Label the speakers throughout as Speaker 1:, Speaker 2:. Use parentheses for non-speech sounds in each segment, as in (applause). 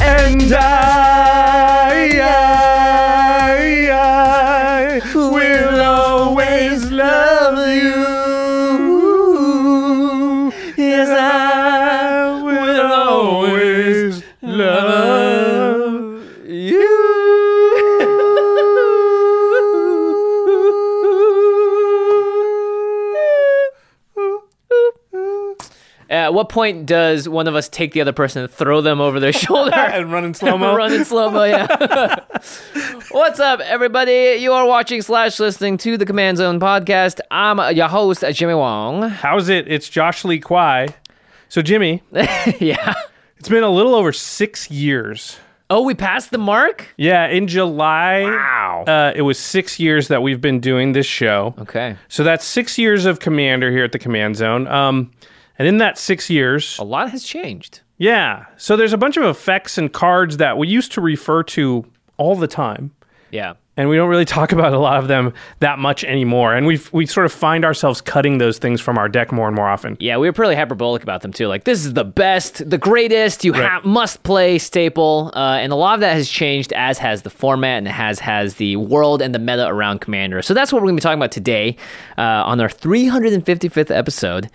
Speaker 1: And I, I,
Speaker 2: what point does one of us take the other person and throw them over their (laughs) shoulder?
Speaker 1: and run in slow mo. (laughs)
Speaker 2: Run in slow mo, yeah. (laughs) What's up, everybody? You are watching slash listening to the Command Zone podcast. I'm your host, Jimmy Wong.
Speaker 1: How's it? It's Josh Lee Kwai. So, Jimmy,
Speaker 2: yeah.
Speaker 1: it's been a little over six years.
Speaker 2: Oh, we passed the mark?
Speaker 1: Yeah, in July,
Speaker 2: Wow.
Speaker 1: uh, it was six years that we've been doing this show.
Speaker 2: Okay.
Speaker 1: So that's six years of Commander here at the Command Zone. Um, and in that six years,
Speaker 2: A lot has changed.
Speaker 1: yeah. So there's a bunch of effects and cards that we used to refer to all the time,
Speaker 2: Yeah.
Speaker 1: and we don't really (laughs) talk about a lot of them that much anymore. And we we sort of find ourselves cutting those things from our deck more and more often.
Speaker 2: Yeah, we were pretty hyperbolic about them too. Like, this is the best, the greatest, you
Speaker 1: Right.
Speaker 2: ha- must play staple. Uh, and a lot of that has changed, as has the format and has has the world and the meta around Commander. So that's what we're going to be talking about today uh, on our 355th episode.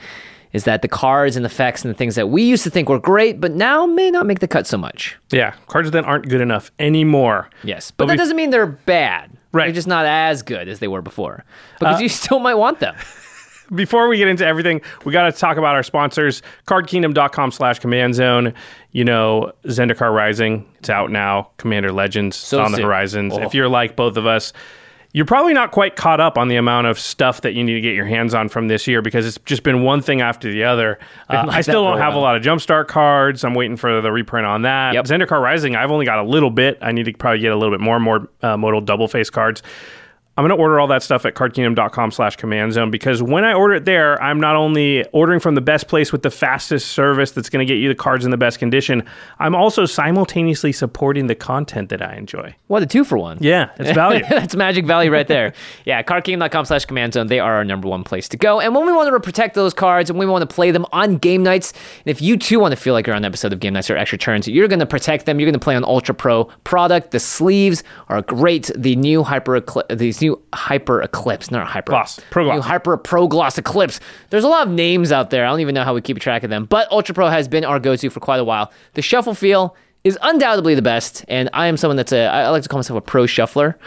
Speaker 2: Is that the cards and the effects and the things that we used to think were great, but now may not make the cut so much?
Speaker 1: Yeah, cards that aren't good enough anymore.
Speaker 2: Yes, but,
Speaker 1: But
Speaker 2: that
Speaker 1: we-
Speaker 2: doesn't mean they're bad.
Speaker 1: Right. Uh,
Speaker 2: They're just not as good as they were before. Because you (laughs) still might want them. (laughs)
Speaker 1: before we get into everything, we got to talk about our sponsors, cardkingdom.com slash command zone. You know, Zendikar Rising, it's out now. Commander Legends
Speaker 2: So
Speaker 1: on the horizons.
Speaker 2: Oh.
Speaker 1: If you're like both of us, you're probably not quite caught up on the amount of stuff that you need to get your hands on from this year because it's just been one thing after the other. Uh,
Speaker 2: like
Speaker 1: I still don't have a lot of Jumpstart cards. I'm waiting for the reprint on that.
Speaker 2: Yep.
Speaker 1: Zendikar Rising, I've only got a little bit. I need to probably get a little bit more, more uh, modal double face cards. I'm going to order all that stuff at cardkingdom.com slash command zone because when I order it there, I'm not only ordering from the best place with the fastest service that's going to get you the cards in the best condition, I'm also simultaneously supporting the content that I enjoy.
Speaker 2: What a two for one.
Speaker 1: Yeah, it's (laughs) value.
Speaker 2: That's magic value right there. (laughs) yeah, cardkingdom.com slash command zone. They are our number one place to go. And when we want to protect those cards and we want to play them on game nights, and if you too want to feel like you're on an episode of game nights or extra turns, you're going to protect them. You're going to play on Ultra Pro product. The sleeves are great. The new hyper Eclipse, these new hyper eclipse, not hyper
Speaker 1: Gloss. Pro Gloss.
Speaker 2: New hyper pro gloss eclipse. There's a lot of names out there. I don't even know how we keep track of them. But Ultra Pro has been our go-to for quite a while. The shuffle feel is undoubtedly the best, and I am someone that's a I like to call myself a pro shuffler.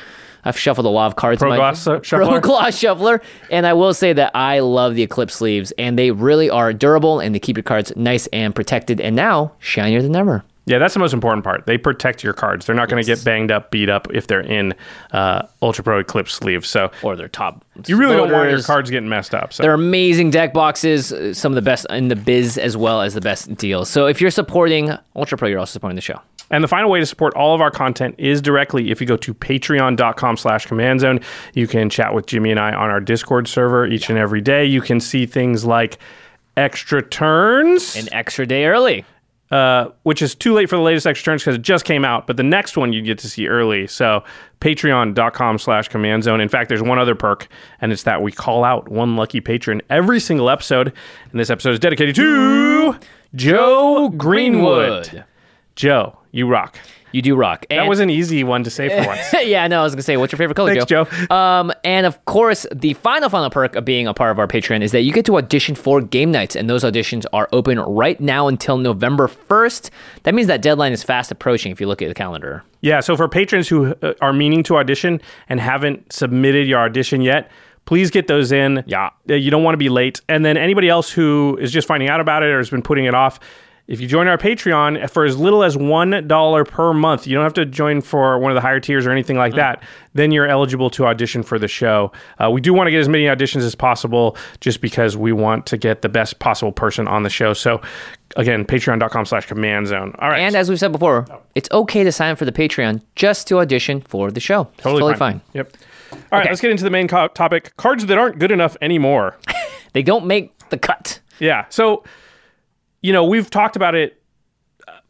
Speaker 2: I've shuffled a lot of cards.
Speaker 1: Pro
Speaker 2: in my,
Speaker 1: gloss, uh,
Speaker 2: Pro (laughs)
Speaker 1: shuffler?
Speaker 2: gloss shuffler, and I will say that I love the Eclipse sleeves, and they really are durable and they keep your cards nice and protected, and now shinier than ever.
Speaker 1: Yeah, that's the most important part. They protect your cards. They're not going to get banged up, beat up if they're in uh, Ultra Pro Eclipse sleeves. So
Speaker 2: Or their top.
Speaker 1: you really don't want your cards getting messed up. So
Speaker 2: They're amazing deck boxes, uh, some of the best in the biz as well as the best deals. So if you're supporting Ultra Pro, you're also supporting the show.
Speaker 1: And the final way to support all of our content is directly if you go to patreon.com slash command zone. You can chat with Jimmy and I on our Discord server each and every day. You can see things like extra turns,
Speaker 2: An extra day early.
Speaker 1: Uh, which is too late for the latest extra turns because it just came out. But the next one you get to see early. So patreon.com slash command zone. In fact, there's one other perk, and it's that we call out one lucky patron every single episode. And this episode is dedicated to Joe Greenwood. Joe, you rock.
Speaker 2: You do rock.
Speaker 1: That was an easy one to say for (laughs) once.
Speaker 2: yeah, no, I was gonna say, what's your favorite color,
Speaker 1: Thanks,
Speaker 2: Joe?
Speaker 1: Joe.
Speaker 2: Um, and of course, the final final perk of being a part of our Patreon is that you get to audition for game nights, and those auditions are open right now until November first. That means that deadline is fast approaching. If you look at the calendar.
Speaker 1: Yeah, so for patrons who uh, are meaning to audition and haven't submitted your audition yet, please get those in.
Speaker 2: Yeah.
Speaker 1: Uh, You don't want to be late. And then anybody else who is just finding out about it or has been putting it off, if you join our Patreon for as little as $1 per month, you don't have to join for one of the higher tiers or anything like that, then you're eligible to audition for the show. Uh, we do want to get as many auditions as possible just because we want to get the best possible person on the show. So again, patreon.com slash command zone. All right.
Speaker 2: And as we've said before, it's okay to sign up for the Patreon just to audition for the show. It's totally fine.
Speaker 1: Yep. All right,
Speaker 2: Okay.
Speaker 1: let's get into the main co- topic cards that aren't good enough anymore. (laughs)
Speaker 2: They don't make the cut.
Speaker 1: yeah. So, you know, we've talked about it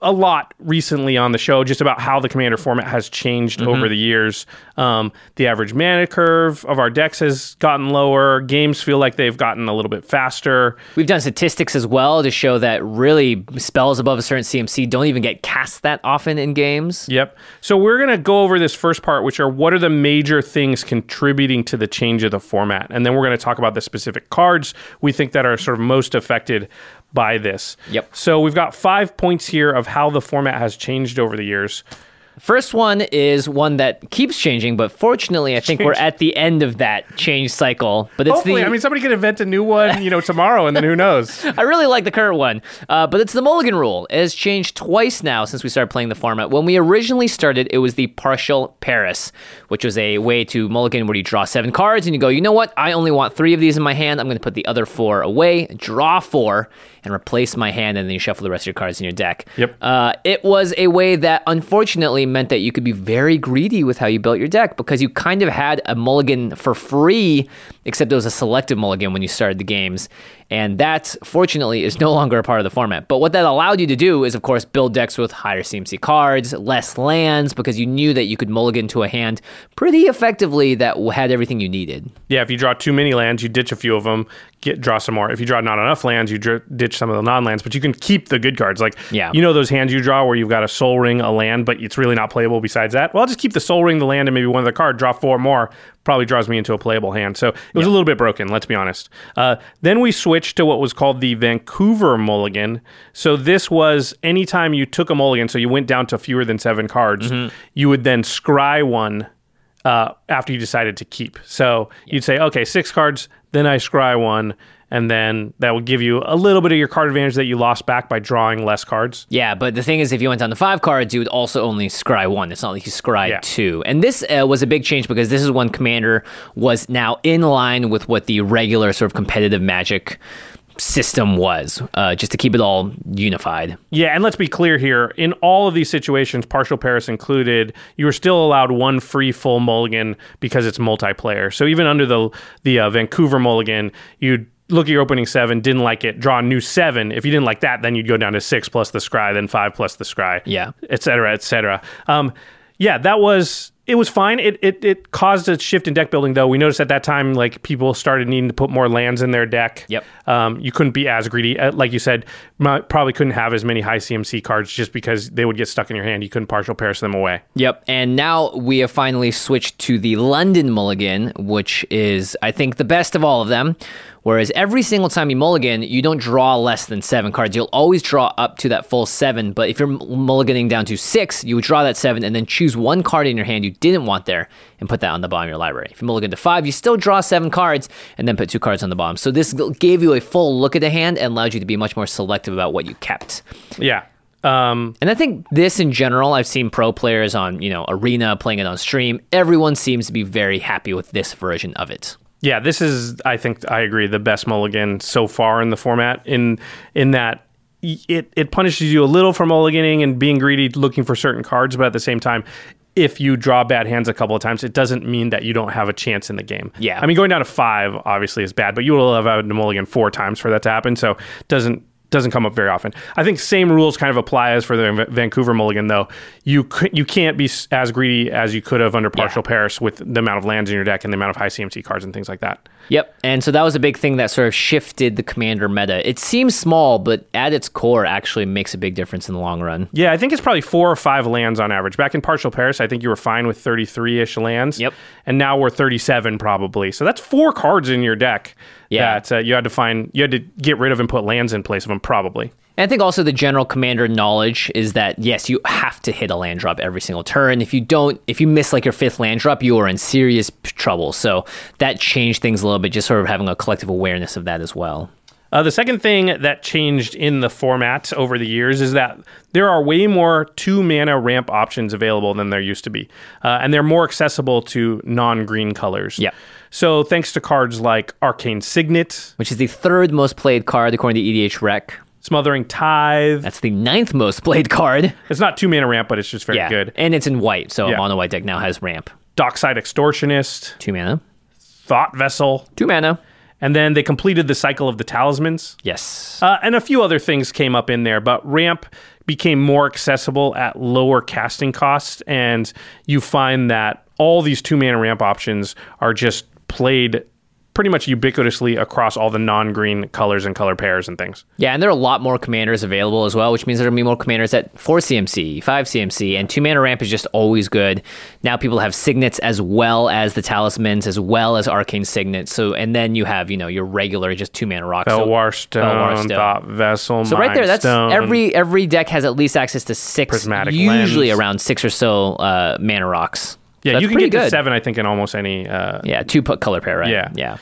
Speaker 1: a lot recently on the show, just about how the commander format has changed
Speaker 2: Mm-hmm.
Speaker 1: over the years. Um, the average mana curve of our decks has gotten lower. Games feel like they've gotten a little bit faster.
Speaker 2: We've done statistics as well to show that really spells above a certain CMC don't even get cast that often in games.
Speaker 1: Yep. So we're going to go over this first part, which are what are the major things contributing to the change of the format. And then we're going to talk about the specific cards we think that are sort of most affected by this.
Speaker 2: Yep.
Speaker 1: So we've got five points here of how the format has changed over the years.
Speaker 2: First one is one that keeps changing, but fortunately, I think we're at the end of that change cycle. But it's
Speaker 1: Hopefully,
Speaker 2: the
Speaker 1: I mean, somebody could invent a new one, you know, tomorrow, and then who knows? (laughs)
Speaker 2: I really like the current one, uh, but it's the Mulligan rule. It has changed twice now since we started playing the format. When we originally started, it was the partial Paris, which was a way to Mulligan where you draw seven cards and you go, you know what? I only want three of these in my hand. I'm going to put the other four away, draw four, and replace my hand, and then you shuffle the rest of your cards in your deck.
Speaker 1: Yep.
Speaker 2: Uh, it was a way that unfortunately meant that you could be very greedy with how you built your deck because you kind of had a mulligan for free, except it was a selective mulligan when you started the games. And that, fortunately, is no longer a part of the format. But what that allowed you to do is, of course, build decks with higher CMC cards, less lands, because you knew that you could mulligan to a hand pretty effectively that had everything you needed.
Speaker 1: Yeah, if you draw too many lands, you ditch a few of them, get draw some more. If you draw not enough lands, you dr- ditch some of the non-lands, but you can keep the good cards. Like,
Speaker 2: Yeah.
Speaker 1: you know those hands you draw where you've got a Sol Ring, a land, but it's really not playable besides that? Well, I'll just keep the Sol Ring, the land, and maybe one of the card, draw four more, probably draws me into a playable hand. So it was a little bit broken, let's be honest. Uh, then we switched to what was called the Vancouver Mulligan. So this was anytime you took a mulligan, so you went down to fewer than seven cards, you would then scry one uh, after you decided to keep. So you'd say, okay, six cards, then I scry one, and then that would give you a little bit of your card advantage that you lost back by drawing less cards.
Speaker 2: Yeah, but the thing is, if you went down to five cards, you would also only scry one. It's not like you scry
Speaker 1: Yeah.
Speaker 2: two. And this uh, was a big change because this is when Commander was now in line with what the regular sort of competitive Magic system was, uh, just to keep it all unified.
Speaker 1: Yeah, and let's be clear here. In all of these situations, partial Paris included, you were still allowed one free full mulligan because it's multiplayer. So even under the the uh, Vancouver mulligan, you'd look at your opening seven, didn't like it, draw a new seven. If you didn't like that, then you'd go down to six plus the scry, then five plus the scry.
Speaker 2: Yeah.
Speaker 1: et cetera, et cetera. Um, yeah, that was it was fine. It, it it caused a shift in deck building though. We noticed at that time like people started needing to put more lands in their deck.
Speaker 2: Yep.
Speaker 1: Um, you couldn't be as greedy. Uh, like you said, probably couldn't have as many high CMC cards just because they would get stuck in your hand. You couldn't partial Paris them away.
Speaker 2: Yep. And now we have finally switched to the London Mulligan, which is, I think, the best of all of them. Whereas every single time you mulligan, you don't draw less than seven cards. You'll always draw up to that full seven. But if you're mulliganing down to six, you would draw that seven and then choose one card in your hand you didn't want there and put that on the bottom of your library. If you mulligan to five, you still draw seven cards and then put two cards on the bottom. So this gave you a full look at the hand and allowed you to be much more selective about what you kept.
Speaker 1: Yeah. Um,
Speaker 2: And I think this in general, I've seen pro players on, you know, Arena playing it on stream. Everyone seems to be very happy with this version of it.
Speaker 1: Yeah, this is I think I agree the best mulligan so far in the format in in that it it punishes you a little for mulliganing and being greedy looking for certain cards, but at the same time if you draw bad hands a couple of times, it doesn't mean that you don't have a chance in the game.
Speaker 2: Yeah.
Speaker 1: I mean, going down to five obviously is bad, but you will have had a mulligan four times for that to happen. So it doesn't doesn't come up very often. I think same rules kind of apply as for the Vancouver Mulligan, though. You you can't be as greedy as you could have under partial Paris with the amount of lands in your deck and the amount of high CMC cards and things like that.
Speaker 2: Yep. And so that was a big thing that sort of shifted the commander meta. It seems small, but at its core actually makes a big difference in the long run.
Speaker 1: Yeah, I think it's probably four or five lands on average. Back in partial Paris, I think you were fine with 33 ish lands.
Speaker 2: Yep.
Speaker 1: And now we're 37 probably. So that's four cards in your deck
Speaker 2: Yeah.
Speaker 1: that uh, you had to find, you had to get rid of and put lands in place of them probably.
Speaker 2: And I think also the general commander knowledge is that yes, you have to hit a land drop every single turn. If you don't, if you miss like your fifth land drop, you are in serious trouble. So that changed things a little bit, just sort of having a collective awareness of that as well.
Speaker 1: Uh, the second thing that changed in the format over the years is that there are way more two mana ramp options available than there used to be. Uh, and they're more accessible to non green colors.
Speaker 2: Yep.
Speaker 1: So thanks to cards like Arcane Signet,
Speaker 2: Which is the third most played card according to EDH Rec.
Speaker 1: Smothering Tithe.
Speaker 2: That's the ninth most played card.
Speaker 1: It's not two mana ramp, but it's just very
Speaker 2: yeah,
Speaker 1: good.
Speaker 2: and it's in white, so
Speaker 1: Yeah.
Speaker 2: a mono white deck now has ramp.
Speaker 1: Dockside Extortionist,
Speaker 2: Two mana,
Speaker 1: Thought Vessel,
Speaker 2: two mana.
Speaker 1: and then they completed the cycle of the talismans.
Speaker 2: Yes,
Speaker 1: Uh, and a few other things came up in there, but ramp became more accessible at lower casting costs, and you find that all these two mana ramp options are just played pretty much ubiquitously across all the non-green colors and color pairs and things.
Speaker 2: yeah, and there are a lot more commanders available as well, which means there will be more commanders at four CMC, five CMC, and two mana ramp is just always good. Now people have signets as well as the talismans, as well as arcane signets. So, and then you have you know your regular just two mana rocks. So-
Speaker 1: Fellwar Stone,
Speaker 2: Fellwar Stone.
Speaker 1: Thought Vessel,
Speaker 2: So right there, that's
Speaker 1: Stone.
Speaker 2: every every deck has at least access to six,
Speaker 1: Prismatic
Speaker 2: usually
Speaker 1: Lens.
Speaker 2: around six or so uh, mana rocks.
Speaker 1: Yeah,
Speaker 2: that's
Speaker 1: you can get to seven, I think, in almost any. Uh,
Speaker 2: Yeah, two put color pair, right?
Speaker 1: Yeah.
Speaker 2: yeah.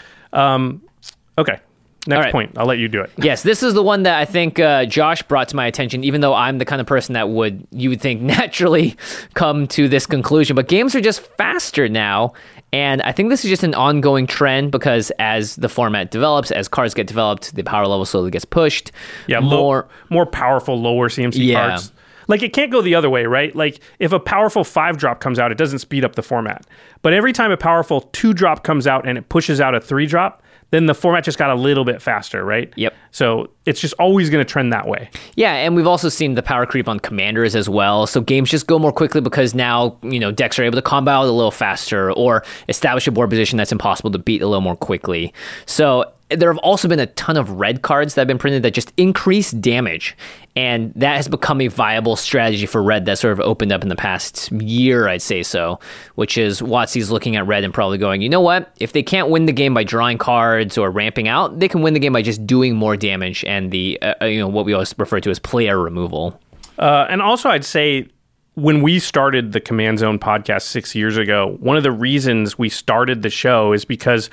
Speaker 1: Okay, next
Speaker 2: right.
Speaker 1: point. I'll let you do it.
Speaker 2: Yes, this is the one that I think uh, Josh brought to my attention. Even though I'm the kind of person that would you would think (laughs) naturally come to this conclusion, but games are just faster now, and I think this is just an ongoing trend because as the format develops, as cards get developed, the power level slowly gets pushed.
Speaker 1: Yeah,
Speaker 2: more.
Speaker 1: more more powerful lower CMC
Speaker 2: Yeah.
Speaker 1: cards. Like it can't go the other way, right? Like if a powerful five drop comes out, it doesn't speed up the format. But every time a powerful two drop comes out and it pushes out a three drop, then the format just got a little bit faster, right?
Speaker 2: Yep.
Speaker 1: So it's just always going to trend that way.
Speaker 2: Yeah, and we've also seen the power creep on commanders as well. So games just go more quickly because now, you know, decks are able to combo out a little faster or establish a board position that's impossible to beat a little more quickly. So there have also been a ton of red cards that have been printed that just increase damage. And that has become a viable strategy for red that sort of opened up in the past year, I'd say so, which is WotC's looking at red and probably going, you know what? If they can't win the game by drawing cards or ramping out, they can win the game by just doing more damage and the, uh, you know, what we always refer to as player removal.
Speaker 1: Uh, and also, I'd say when we started the Command Zone podcast six years ago, one of the reasons we started the show is because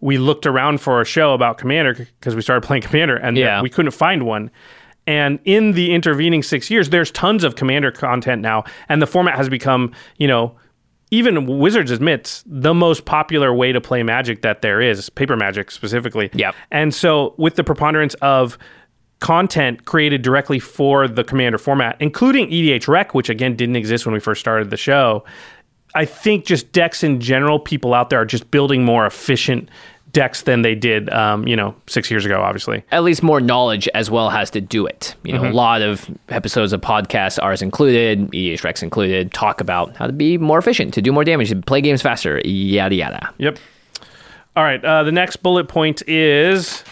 Speaker 1: we looked around for a show about Commander because we started playing (laughs) Commander and
Speaker 2: Yeah.
Speaker 1: we couldn't find one. And in the intervening six years, there's tons of Commander content now, and the format has become, you know, even Wizards admits the most popular way to play Magic that there is, paper Magic specifically.
Speaker 2: Yep.
Speaker 1: And so, with the preponderance of content created directly for the Commander format, including EDH Rec, which again didn't exist when we first started the show, I think just decks in general, people out there are just building more efficient decks than they did, um, you know, six years ago, obviously.
Speaker 2: at least more knowledge as well has to do it. You know, a lot of episodes of podcasts, ours included, EH Rex included, talk about how to be more efficient, to do more damage, to play games faster, yada yada.
Speaker 1: Yep. All right. Uh, the next bullet point is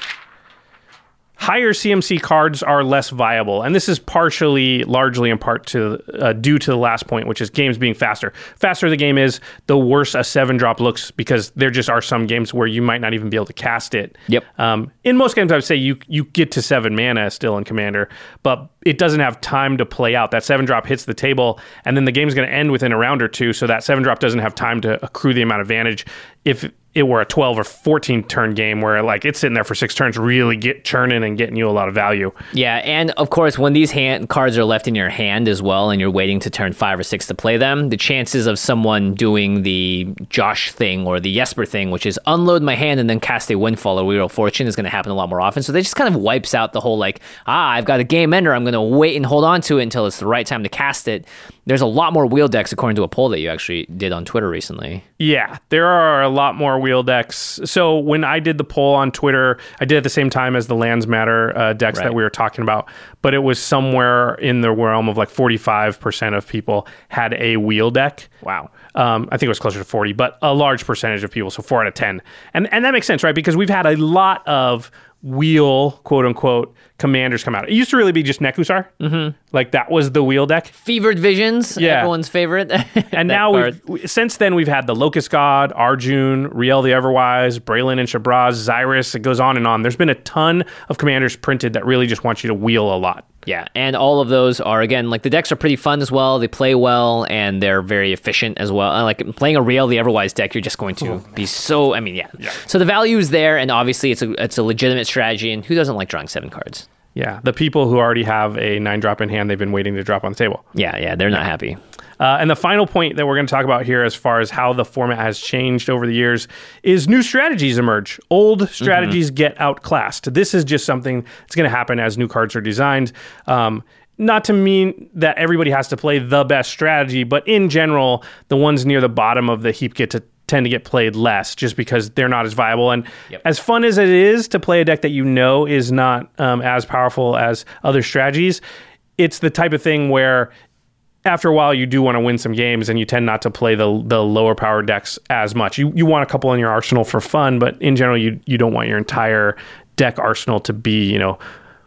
Speaker 1: higher CMC cards are less viable, and this is partially, largely in part to uh, due to the last point, which is games being faster. Faster the game is, the worse a seven drop looks because there just are some games where you might not even be able to cast it.
Speaker 2: Yep.
Speaker 1: Um, in most games, I would say you you get to seven mana still in Commander, but it doesn't have time to play out. That seven drop hits the table, and then the game's going to end within a round or two. So that seven drop doesn't have time to accrue the amount of advantage. If it were a 12 or 14 turn game where like it's sitting there for six turns, really get churning and getting you a lot of value.
Speaker 2: Yeah, and of course, when these hand cards are left in your hand as well, and you're waiting to turn five or six to play them, the chances of someone doing the Josh thing or the Jesper thing, which is unload my hand and then cast a Windfall or Wheel of Fortune, is going to happen a lot more often. So they just kind of wipes out the whole like, ah, I've got a game ender, I'm going to wait and hold on to it until it's the right time to cast it. There's a lot more wheel decks, according to a poll that you actually did on Twitter recently.
Speaker 1: Yeah, there are a lot more wheel decks. So when I did the poll on Twitter, I did at the same time as the Lands Matter uh, decks
Speaker 2: Right.
Speaker 1: that we were talking about, but it was somewhere in the realm of like 45% of people had a wheel deck.
Speaker 2: Wow.
Speaker 1: Um, I think it was closer to 40, but a large percentage of people, so four out of 10. And, and that makes sense, right? Because we've had a lot of wheel, quote unquote, commanders come out. It used to really be just Nekusar. Mm-hmm. Like that was the wheel deck.
Speaker 2: Fevered Visions,
Speaker 1: Yeah.
Speaker 2: everyone's favorite. (laughs)
Speaker 1: And now we've, we- since then we've had the Locust God, Arjun, Riel the Everwise, Brallin and Shabraz, Xyris. It goes on and on. There's been a ton of commanders printed that really just want you to wheel a lot.
Speaker 2: Yeah, and all of those are again like the decks are pretty fun as well. They play well and they're very efficient as well. Like playing a Real the Everwise deck, you're just going to be so. I mean, yeah. So the value is there, and obviously it's a it's a legitimate strategy. And who doesn't like drawing seven cards?
Speaker 1: Yeah, the people who already have a nine drop in hand, they've been waiting to drop on the table.
Speaker 2: Yeah, yeah, they're not happy.
Speaker 1: Uh, and the final point that we're going to talk about here, as far as how the format has changed over the years, is new strategies emerge. Old strategies get outclassed. This is just something that's going to happen as new cards are designed. Um, not to mean that everybody has to play the best strategy, but in general, the ones near the bottom of the heap get to tend to get played less just because they're not as viable. And as fun as it is to play a deck that you know is not um, as powerful as other strategies, it's the type of thing where after a while you do want to win some games and you tend not to play the the lower power decks as much. You you want a couple in your arsenal for fun, but in general you you don't want your entire deck arsenal to be, you know,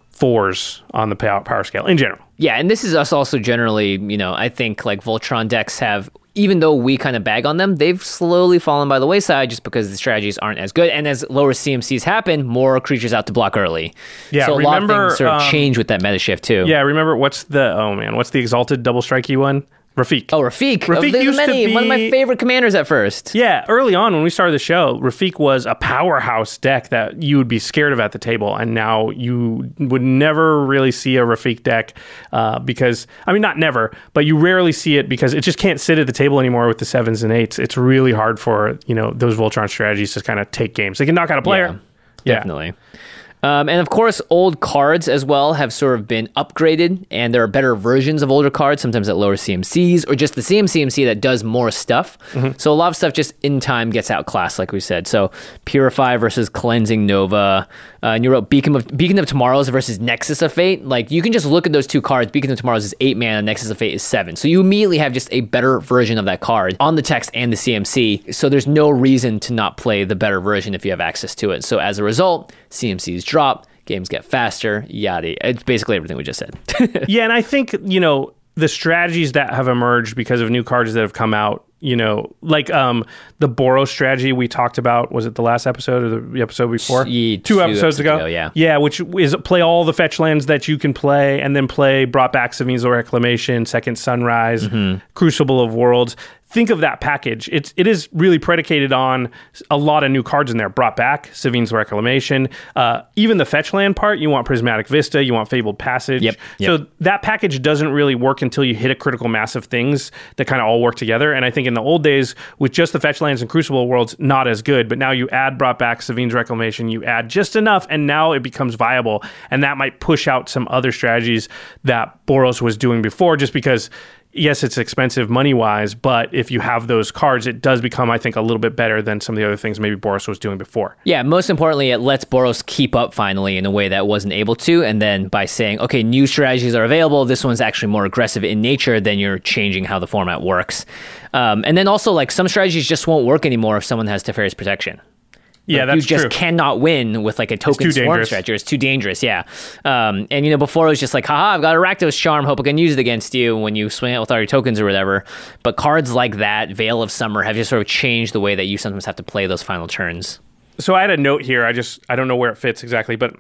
Speaker 1: fours on the power, power scale in general.
Speaker 2: Yeah, and this is us also generally, you know, I think like Voltron decks have, even though we kind of bag on them, they've slowly fallen by the wayside just because the strategies aren't as good. And as lower CMCs happen, more creatures out to block early.
Speaker 1: Yeah,
Speaker 2: so a lot of things sort of
Speaker 1: um,
Speaker 2: change with that meta shift too.
Speaker 1: Yeah, remember what's the oh man, what's the exalted double strikey one? Rafiq.
Speaker 2: Oh, Rafiq.
Speaker 1: Rafiq used to
Speaker 2: many. One of my favorite commanders at first.
Speaker 1: Yeah, early on when we started the show, Rafiq was a powerhouse deck that you would be scared of at the table, and now you would never really see a Rafiq deck uh, because I mean not never, but you rarely see it because it just can't sit at the table anymore with the sevens and eights. It's really hard for you know those Voltron strategies to kind of take games. They can knock out a player.
Speaker 2: Yeah, Definitely. Um, and of course, old cards as well have sort of been upgraded, and there are better versions of older cards, sometimes at lower CMCs, or just the same CMC that does more stuff. So a lot of stuff just in time gets outclassed, like we said. So Purify versus Cleansing Nova, uh, and you wrote Beacon of Beacon of Tomorrows versus Nexus of Fate. Like you can just look at those two cards. Beacon of Tomorrows is eight mana, Nexus of Fate is seven. So you immediately have just a better version of that card on the text and the CMC. So there's no reason to not play the better version if you have access to it. So as a result, CMCs drop, games get faster, yada. It's basically everything we just said. (laughs)
Speaker 1: yeah, and I think you know the strategies that have emerged because of new cards that have come out. You know, like um the Boros strategy we talked about. Was it the last episode or the episode before? Two,
Speaker 2: two
Speaker 1: episodes,
Speaker 2: episodes
Speaker 1: ago.
Speaker 2: ago, yeah.
Speaker 1: yeah. Which is play all the fetch lands that you can play, and then play brought back Sevinne's Reclamation, Second Sunrise,
Speaker 2: Mm-hmm.
Speaker 1: Crucible of Worlds. Think of that package. It's it is really predicated on a lot of new cards in there. Brought back Sevinne's Reclamation, uh, even the fetch land part. You want Prismatic Vista. You want Fabled Passage.
Speaker 2: Yep, yep.
Speaker 1: So that package doesn't really work until you hit a critical mass of things that kind of all work together. And I think in the old days, with just the fetch lands and Crucible worlds, not as good. But now you add brought back Sevinne's Reclamation, you add just enough, and now it becomes viable. And that might push out some other strategies that Boros was doing before, just because. Yes, it's expensive money wise, but if you have those cards, it does become, I think, a little bit better than some of the other things maybe Boros was doing before.
Speaker 2: Yeah, most importantly, it lets Boros keep up finally in a way that wasn't able to. And then by saying, okay, new strategies are available, this one's actually more aggressive in nature, then you're changing how the format works. Um, and then also, like, some strategies just won't work anymore if someone has Teferi's Protection.
Speaker 1: Yeah,
Speaker 2: Like, you just
Speaker 1: true.
Speaker 2: cannot win with like a token swarm
Speaker 1: dangerous.
Speaker 2: strategy. It's too dangerous, yeah. Um, and you know, before it was just like, haha, I've got a Rakdos charm, hope I can use it against you when you swing out with all your tokens or whatever. But cards like that, Veil of Summer, have just sort of changed the way that you sometimes have to play those final turns.
Speaker 1: So I had a note here. I just I don't know where it fits exactly, but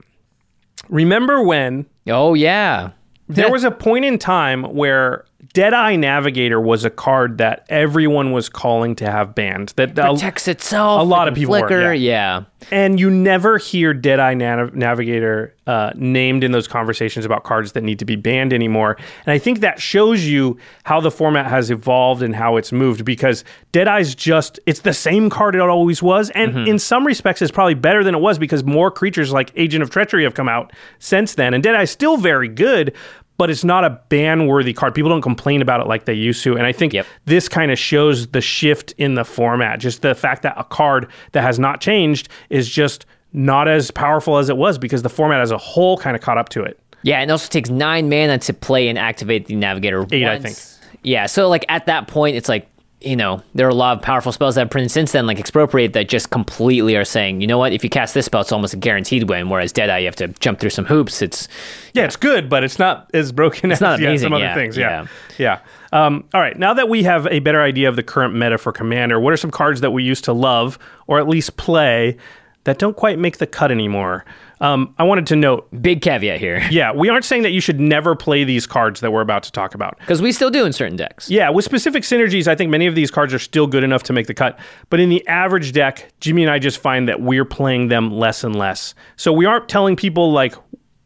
Speaker 1: remember when
Speaker 2: Oh yeah.
Speaker 1: there was a point in time where Deadeye Navigator was a card that everyone was calling to have banned. That a-
Speaker 2: protects itself.
Speaker 1: a lot of people were,
Speaker 2: flicker.
Speaker 1: yeah.
Speaker 2: yeah.
Speaker 1: and you never hear Deadeye Nav- Navigator uh, named in those conversations about cards that need to be banned anymore. And I think that shows you how the format has evolved and how it's moved because Deadeye's just, it's the same card it always was. And
Speaker 2: Mm-hmm.
Speaker 1: in some respects, it's probably better than it was because more creatures like Agent of Treachery have come out since then. And Deadeye's still very good. But it's not a ban worthy card. People don't complain about it like they used to. And I think
Speaker 2: Yep.
Speaker 1: this kind of shows the shift in the format. Just the fact that a card that has not changed is just not as powerful as it was because the format as a whole kind of caught up to it.
Speaker 2: Yeah, and it also takes nine mana to play and activate the navigator.
Speaker 1: Eight, I
Speaker 2: once. Yeah, so like at that point, it's like you know there are a lot of powerful spells that have printed since then, like expropriate, that just completely are saying, you know what, if you cast this spell, it's almost a guaranteed win. Whereas Deadeye, you have to jump through some hoops. It's
Speaker 1: Yeah, it's good, but it's not as broken as
Speaker 2: not
Speaker 1: yeah, some other
Speaker 2: yeah,
Speaker 1: things. Yeah. Yeah. Um, all right. Now that we have a better idea of the current meta for Commander, what are some cards that we used to love or at least play that don't quite make the cut anymore? Um, I wanted to note
Speaker 2: big caveat here (laughs)
Speaker 1: yeah, we aren't saying that you should never play these cards that we're about to talk about.
Speaker 2: because we still do in certain decks.
Speaker 1: Yeah, with specific synergies, I think many of these cards are still good enough to make the cut. But in the average deck, Jimmy and I just find that we're playing them less and less. So we aren't telling people like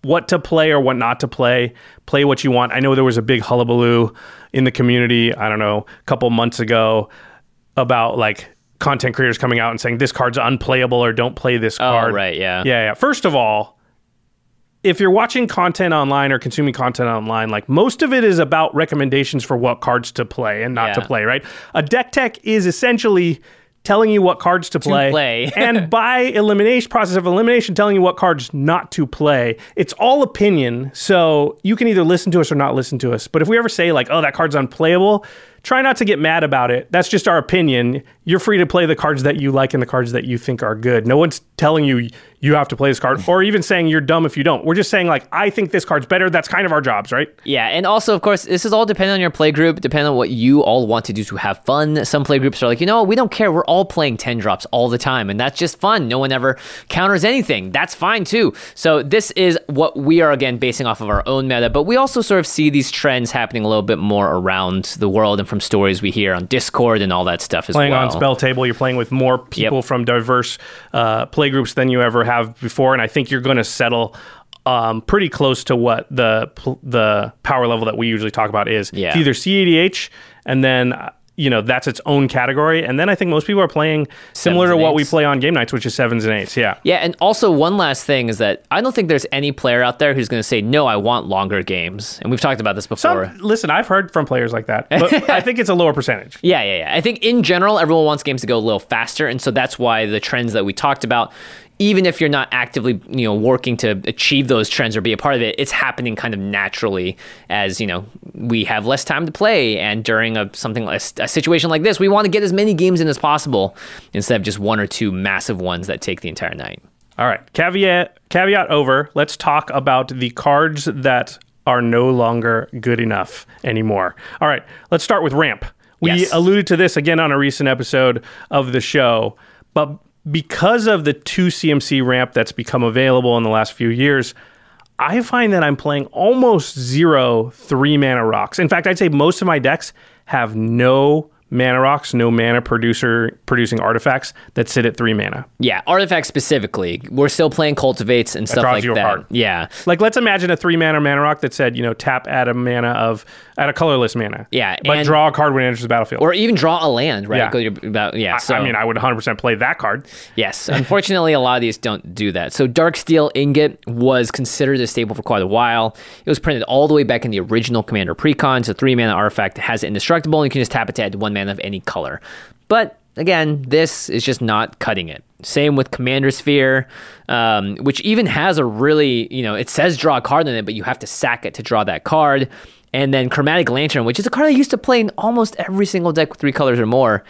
Speaker 1: what to play or what not to play. Play what you want. I know there was a big hullabaloo in the community, I don't know, a couple months ago about like content creators coming out and saying this card's unplayable or don't play this oh, card.
Speaker 2: Oh, right, yeah.
Speaker 1: Yeah, yeah. First of all, if you're watching content online or consuming content online, like most of it is about recommendations for what cards to play and not to play, right? A deck tech is essentially telling you what cards to play,
Speaker 2: play. (laughs)
Speaker 1: and (laughs) by elimination process of elimination telling you what cards not to play it's all opinion so you can either listen to us or not listen to us but if we ever say like oh that card's unplayable try not to get mad about it that's just our opinion you're free to play the cards that you like and the cards that you think are good no one's telling you you have to play this card or even saying you're dumb if you don't we're just saying like i think this card's better that's kind of our jobs right
Speaker 2: Yeah, and also, of course, this is all dependent on your play group, depending on what you all want to do to have fun. Some play groups are like, you know we don't care. We're all playing 10 drops all the time, and that's just fun. No one ever counters anything. That's fine too. So, this is what we are, again, basing off of our own meta, but we also sort of see these trends happening a little bit more around the world and from stories we hear on Discord and all that stuff as
Speaker 1: playing
Speaker 2: well.
Speaker 1: on spell table you're playing with more people
Speaker 2: Yep.
Speaker 1: from diverse uh, play groups than you ever have before and i think you're going to settle um, pretty close to what the the power level that we usually talk about is
Speaker 2: Yeah.
Speaker 1: It's either cEDH and then you know that's its own category and then i think most people are playing similar to what we play on game nights which is sevens and eights yeah
Speaker 2: Yeah, and also one last thing is that I don't think there's any player out there who's going to say, no, I want longer games. And we've talked about this before.
Speaker 1: Some, listen i've heard from players like that but (laughs) i think it's a lower percentage
Speaker 2: Yeah, yeah, yeah. I think in general, everyone wants games to go a little faster, and so that's why the trends that we talked about, even if you're not actively, you know, working to achieve those trends or be a part of it, it's happening kind of naturally as you know we have less time to play, and during a something like a situation like this, we want to get as many games in as possible instead of just one or two massive ones that take the entire night.
Speaker 1: All right, caveat caveat over. Let's talk about the cards that are no longer good enough anymore. All right, let's start with ramp. We
Speaker 2: Yes.
Speaker 1: alluded to this again on a recent episode of the show, but because of the 2 CMC ramp that's become available in the last few years, I find that I'm playing almost zero three mana rocks. In fact, I'd say most of my decks have no mana rocks, no mana producer producing artifacts that sit at three mana.
Speaker 2: Yeah, artifacts specifically, we're still playing cultivates and stuff
Speaker 1: draws
Speaker 2: like that. Yeah,
Speaker 1: Like let's imagine a three mana mana rock that said, you know, tap add a mana of add a colorless mana.
Speaker 2: Yeah,
Speaker 1: But
Speaker 2: and-
Speaker 1: draw a card when it enters the battlefield.
Speaker 2: or even draw a land, right?
Speaker 1: Yeah.
Speaker 2: Go to- about yeah.
Speaker 1: I-
Speaker 2: So
Speaker 1: I mean, I would 100% play that card.
Speaker 2: Yes, unfortunately, a lot of these don't do that. So, Darksteel Ingot was considered a staple for quite a while. It was printed all the way back in the original Commander Precon. It's a three mana artifact, has it indestructible, and you can just tap it to add one mana of any color. But again, this is just not cutting it. Same with Commander Sphere, um, which even has a really, you know, it says draw a card in it, but you have to sack it to draw that card. And then Chromatic Lantern, which is a card I used to play in almost every single deck with three colors or more.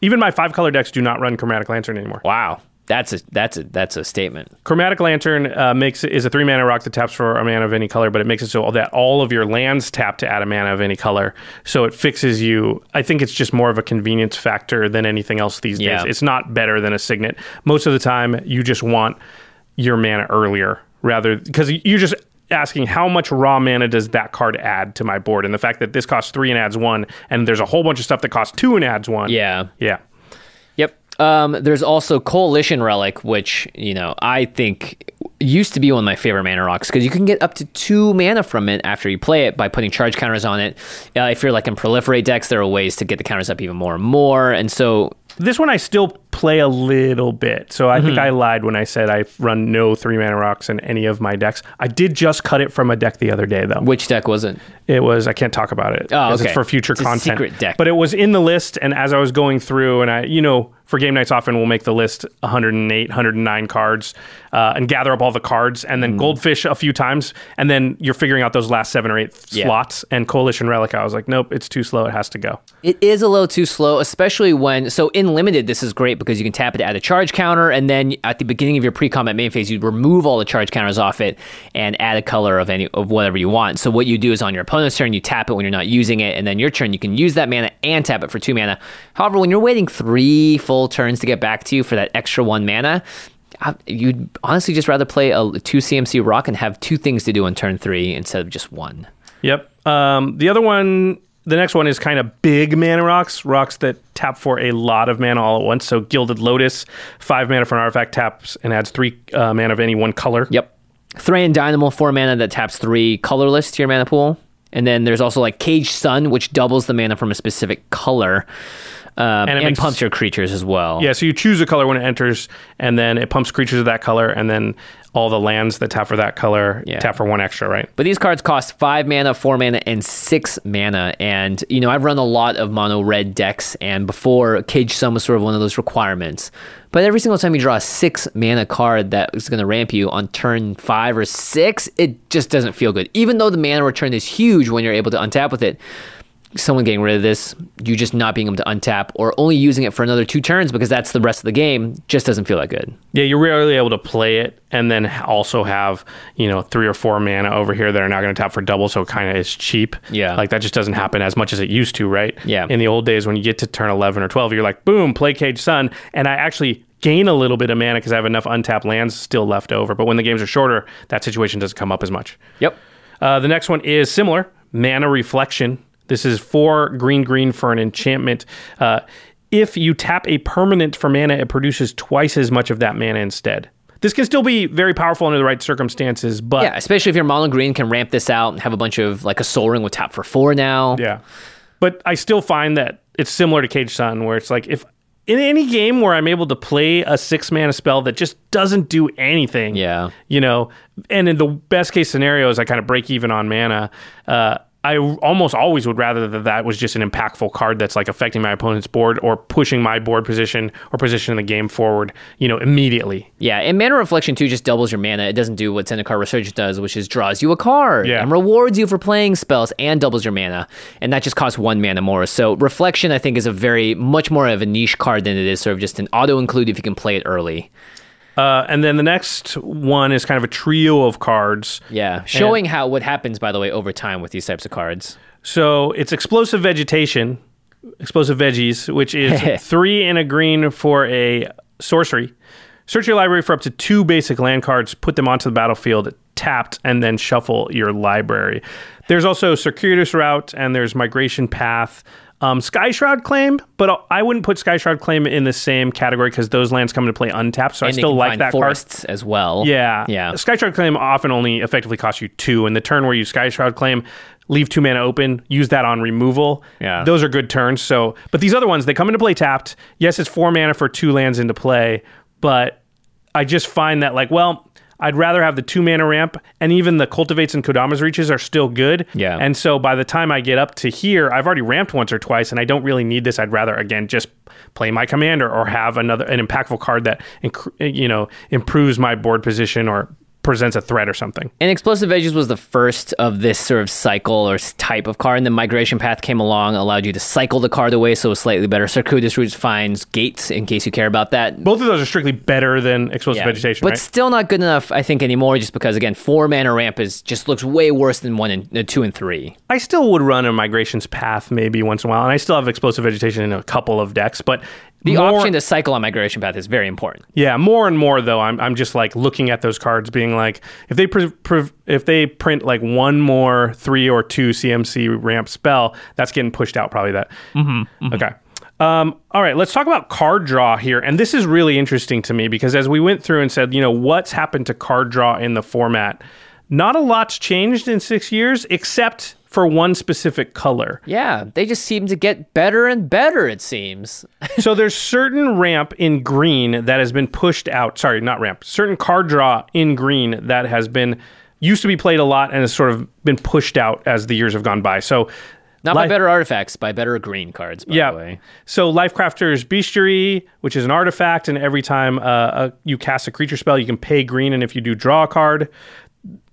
Speaker 1: Even my five color decks do not run Chromatic Lantern anymore.
Speaker 2: Wow, that's a that's a that's a statement.
Speaker 1: Chromatic Lantern uh, makes is a three mana rock that taps for a mana of any color, but it makes it so that all of your lands tap to add a mana of any color. So it fixes you. I think it's just more of a convenience factor than anything else these
Speaker 2: Yeah.
Speaker 1: days. It's not better than a signet. Most of the time, you just want your mana earlier rather because you're just asking how much raw mana does that card add to my board, and the fact that this costs three and adds one, and there's a whole bunch of stuff that costs two and adds one.
Speaker 2: Yeah.
Speaker 1: yeah.
Speaker 2: Yep. Um, there's also Coalition Relic, which you know I think used to be one of my favorite mana rocks because you can get up to two mana from it after you play it by putting charge counters on it. Uh, if you're like in proliferate decks, there are ways to get the counters up even more and more. And so
Speaker 1: This one I still play a little bit. So I
Speaker 2: Mm-hmm.
Speaker 1: think I lied when I said I run no three mana rocks in any of my decks. I did just cut it from a deck the other day though.
Speaker 2: Which deck was it?
Speaker 1: It was I can't talk about it
Speaker 2: Oh, okay.
Speaker 1: it's for future
Speaker 2: It's a
Speaker 1: content.
Speaker 2: secret deck.
Speaker 1: But it was in the list, and as I was going through, and I, you know, for game nights, often we'll make the list 108, 109 cards, uh, and gather up all the cards, and
Speaker 2: Mm.
Speaker 1: then goldfish a few times, and then you're figuring out those last seven or eight
Speaker 2: Yeah.
Speaker 1: slots. And coalition relic, I was like, nope, it's too slow. It has to go.
Speaker 2: It is a little too slow, especially when. So in limited, this is great because you can tap it to add a charge counter, and then at the beginning of your pre-combat main phase, you remove all the charge counters off it and add a color of any of whatever you want. So what you do is on your opponent's turn, you tap it when you're not using it, and then your turn, you can use that mana and tap it for two mana. However, when you're waiting three full turns to get back to you for that extra one mana. You'd honestly just rather play a two CMC rock and have two things to do on turn three instead of just one.
Speaker 1: Yep. Um, the other one, the next one is kind of big mana rocks, rocks that tap for a lot of mana all at once. So Gilded Lotus, five mana for an artifact, taps and adds three uh, mana of any one color.
Speaker 2: Yep. Thran Dynamo, four mana that taps three colorless to your mana pool. And then there's also like Caged Sun, which doubles the mana from a specific color. Um,
Speaker 1: And
Speaker 2: and
Speaker 1: it makes-
Speaker 2: pumps your creatures as well.
Speaker 1: Yeah, so you choose a color when it enters, and then it pumps creatures of that color, and then all the lands that tap for that color
Speaker 2: Yeah.
Speaker 1: tap for one extra, right?
Speaker 2: But these cards cost five mana, four mana, and six mana. And, you know, I've run a lot of mono red decks, and before Caged Sun was sort of one of those requirements. But every single time you draw a six mana card that is going to ramp you on turn five or six, it just doesn't feel good. Even though the mana return is huge when you're able to untap with it, someone getting rid of this, you just not being able to untap or only using it for another two turns because that's the rest of the game, just doesn't feel that good.
Speaker 1: Yeah, you're rarely able to play it and then also have, you know, three or four mana over here that are not going to tap for double, so it kind of is cheap.
Speaker 2: Yeah.
Speaker 1: Like that just doesn't happen as much as it used to, right?
Speaker 2: Yeah.
Speaker 1: In the old days when you get to turn 11 or 12, you're like, boom, play Caged Sun, and I actually gain a little bit of mana because I have enough untapped lands still left over. But when the games are shorter, that situation doesn't come up as much.
Speaker 2: Yep.
Speaker 1: Uh, the next one is similar mana reflection. This is four green green for an enchantment. Uh, if you tap a permanent for mana, it produces twice as much of that mana instead. This can still be very powerful under the right circumstances, but
Speaker 2: Yeah, especially if your mono green can ramp this out and have a bunch of like a Sol Ring with tap for four now.
Speaker 1: Yeah. But I still find that it's similar to Caged Sun, where it's like if in any game where I'm able to play a six mana spell that just doesn't do anything,
Speaker 2: Yeah.
Speaker 1: you know, and in the best case scenarios, I kind of break even on mana. Uh, I almost always would rather that that was just an impactful card that's like affecting my opponent's board or pushing my board position or position in the game forward, you know, immediately.
Speaker 2: Yeah, and mana reflection too just doubles your mana. It doesn't do what Zendikar Resurgence does, which is draws you a card
Speaker 1: Yeah.
Speaker 2: and rewards you for playing spells and doubles your mana, and that just costs one mana more. So reflection, I think, is a very much more of a niche card than it is sort of just an auto include if you can play it early.
Speaker 1: Uh, and then the next one is kind of a trio of cards.
Speaker 2: Yeah, showing how what happens by the way over time with these types of cards.
Speaker 1: So it's explosive vegetation, explosive veggies, which is (laughs) three and a green for a sorcery. Search your library for up to two basic land cards, put them onto the battlefield, tapped, and then shuffle your library. There's also Circuitous Route and there's Migration Path. Um, Skyshroud Claim, but I wouldn't put Skyshroud Claim in the same category because those lands come into play untapped. So I
Speaker 2: And they
Speaker 1: still like that card.
Speaker 2: forests as well.
Speaker 1: Yeah.
Speaker 2: yeah.
Speaker 1: Skyshroud Claim often only effectively costs you two. In the turn where you Skyshroud Claim, leave two mana open, use that on removal.
Speaker 2: Yeah.
Speaker 1: Those are good turns. So, but these other ones, they come into play tapped. Yes, it's four mana for two lands into play, but I just find that like, well, I'd rather have the two mana ramp, and even the cultivates and Kodama's reaches are still good.
Speaker 2: Yeah.
Speaker 1: And so by the time I get up to here, I've already ramped once or twice, and I don't really need this. I'd rather again just play my commander or have another an impactful card that you know improves my board position or presents a threat or something.
Speaker 2: And Explosive Veggies was the first of this sort of cycle or type of card. And the Migration Path came along, allowed you to cycle the card away, so it was slightly better. Circuitous Routes finds gates, in case you care about that.
Speaker 1: Both of those are strictly better than explosive
Speaker 2: Yeah,
Speaker 1: vegetation,
Speaker 2: but
Speaker 1: right?
Speaker 2: still not good enough, I think, anymore. Just because again, four mana ramp is just looks way worse than one and uh, two and three.
Speaker 1: I still would run a migrations path maybe once in a while, and I still have explosive vegetation in a couple of decks, but
Speaker 2: The
Speaker 1: more,
Speaker 2: option to cycle on Migration Path is very important.
Speaker 1: Yeah, more and more though, I'm I'm just like looking at those cards, being like, if they pr- pr- if they print like one more three or two CMC ramp spell, that's getting pushed out probably. That okay. Um, all right, let's talk about card draw here, and this is really interesting to me because as we went through and said, you know, what's happened to card draw in the format. Not a lot's changed in six years, except for one specific color.
Speaker 2: Yeah, they just seem to get better and better, it seems. (laughs)
Speaker 1: so there's certain ramp in green that has been pushed out. Sorry, not ramp. Certain card draw in green that has been used to be played a lot and has sort of been pushed out as the years have gone by. So
Speaker 2: Not by better artifacts, by better green cards, by
Speaker 1: yeah.
Speaker 2: the way.
Speaker 1: So Lifecrafter's Bestiary, which is an artifact, and every time uh, uh, you cast a creature spell, you can pay green, and if you do, draw a card.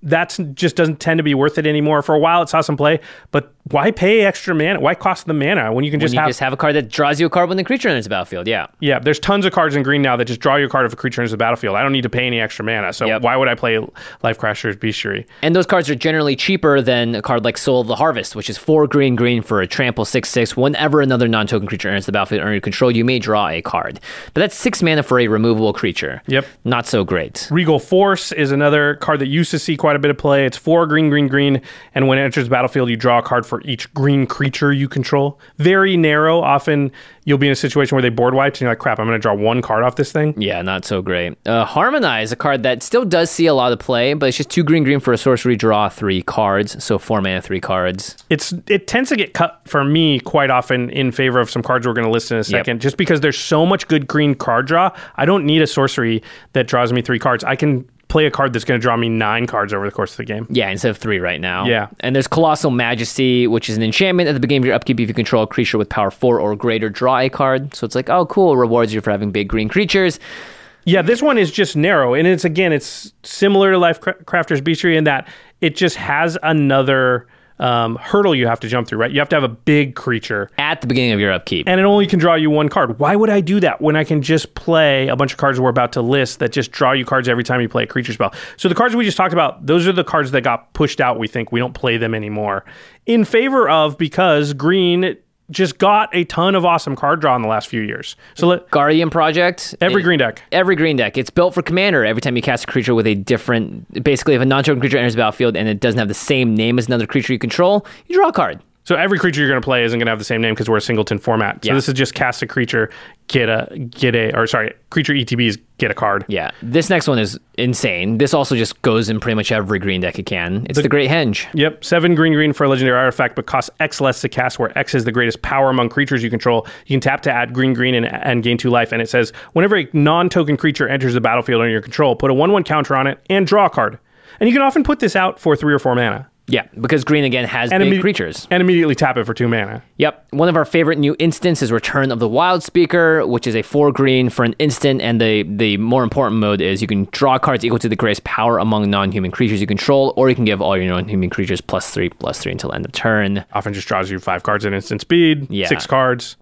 Speaker 1: That's just doesn't tend to be worth it anymore. For a while, it saw some play, but why pay extra mana? Why cost the mana when you can
Speaker 2: When
Speaker 1: just
Speaker 2: you
Speaker 1: have?
Speaker 2: just have a card that draws you a card when the creature enters the battlefield. Yeah.
Speaker 1: yeah, there's tons of cards in green now that just draw you a card if a creature enters the battlefield. I don't need to pay any extra mana, so
Speaker 2: Yep.
Speaker 1: why would I play Lifecrafter's Bestiary?
Speaker 2: And those cards are generally cheaper than a card like Soul of the Harvest, which is four green green for a trample six six. Whenever another non token creature enters the battlefield under your control, you may draw a card. But that's six mana for a removable creature.
Speaker 1: Yep.
Speaker 2: Not so great.
Speaker 1: Regal Force is another card that used to see quite a bit of play. It's four green, green, green, and when it enters the battlefield, you draw a card for each green creature you control. Very narrow. Often you'll be in a situation where they board wiped, and you're like, crap, I'm going to draw one card off this thing.
Speaker 2: Yeah, not so great. Uh, Harmonize, a card that still does see a lot of play, but it's just two green green for a sorcery, draw three cards. So four mana, three cards.
Speaker 1: It's it tends to get cut for me quite often in favor of some cards we're going to list in a second, just because there's so much good green card draw. I don't need a sorcery that draws me three cards. I can play a card that's going to draw me nine cards over the course of the game.
Speaker 2: Yeah, instead of three right now.
Speaker 1: Yeah.
Speaker 2: And there's Colossal Majesty, which is an enchantment at the beginning of your upkeep. If you control a creature with power four or greater, draw a card. So it's like, oh, cool, rewards you for having big green creatures.
Speaker 1: Yeah, this one is just narrow, and it's again, it's similar to Lifecrafter's Bestiary in that it just has another um, hurdle you have to jump through. Right, you have to have a big creature,
Speaker 2: At the beginning of your upkeep.
Speaker 1: and it only can draw you one card. Why would I do that when I can just play a bunch of cards we're about to list that just draw you cards every time you play a creature spell? So the cards we just talked about, those are the cards that got pushed out. We think we don't play them anymore in favor of because green just got a ton of awesome card draw in the last few years. So let
Speaker 2: Guardian Project.
Speaker 1: every
Speaker 2: It-
Speaker 1: green deck.
Speaker 2: Every green deck. It's built for commander. Every time you cast a creature with a different, basically, if a non-token creature enters the battlefield and it doesn't have the same name as another creature you control, you draw a card.
Speaker 1: So every creature you're going to play isn't going to have the same name because we're a singleton format. So
Speaker 2: Yeah.
Speaker 1: this is just cast a creature, get a get a or sorry, creature ETBs get a card.
Speaker 2: Yeah. This next one is insane. This also just goes in pretty much every green deck it can. It's the, Great Henge.
Speaker 1: Yep, seven green green for a legendary artifact, but costs X less to cast. Where X is the greatest power among creatures you control, you can tap to add green green and, and gain two life. And it says whenever a non-token creature enters the battlefield under your control, put a one-one counter on it and draw a card. And you can often put this out for three or four mana,
Speaker 2: Yeah, because green again has
Speaker 1: and
Speaker 2: big
Speaker 1: imme-
Speaker 2: creatures.
Speaker 1: and immediately tap it for two mana.
Speaker 2: Yep. One of our favorite new instants is Return of the Wildspeaker, which is a four green for an instant. And the, the more important mode is you can draw cards equal to the greatest power among non human creatures you control, or you can give all your non human creatures plus three, plus three until end of turn.
Speaker 1: Often just draws you five cards at instant speed,
Speaker 2: Yeah.
Speaker 1: six cards.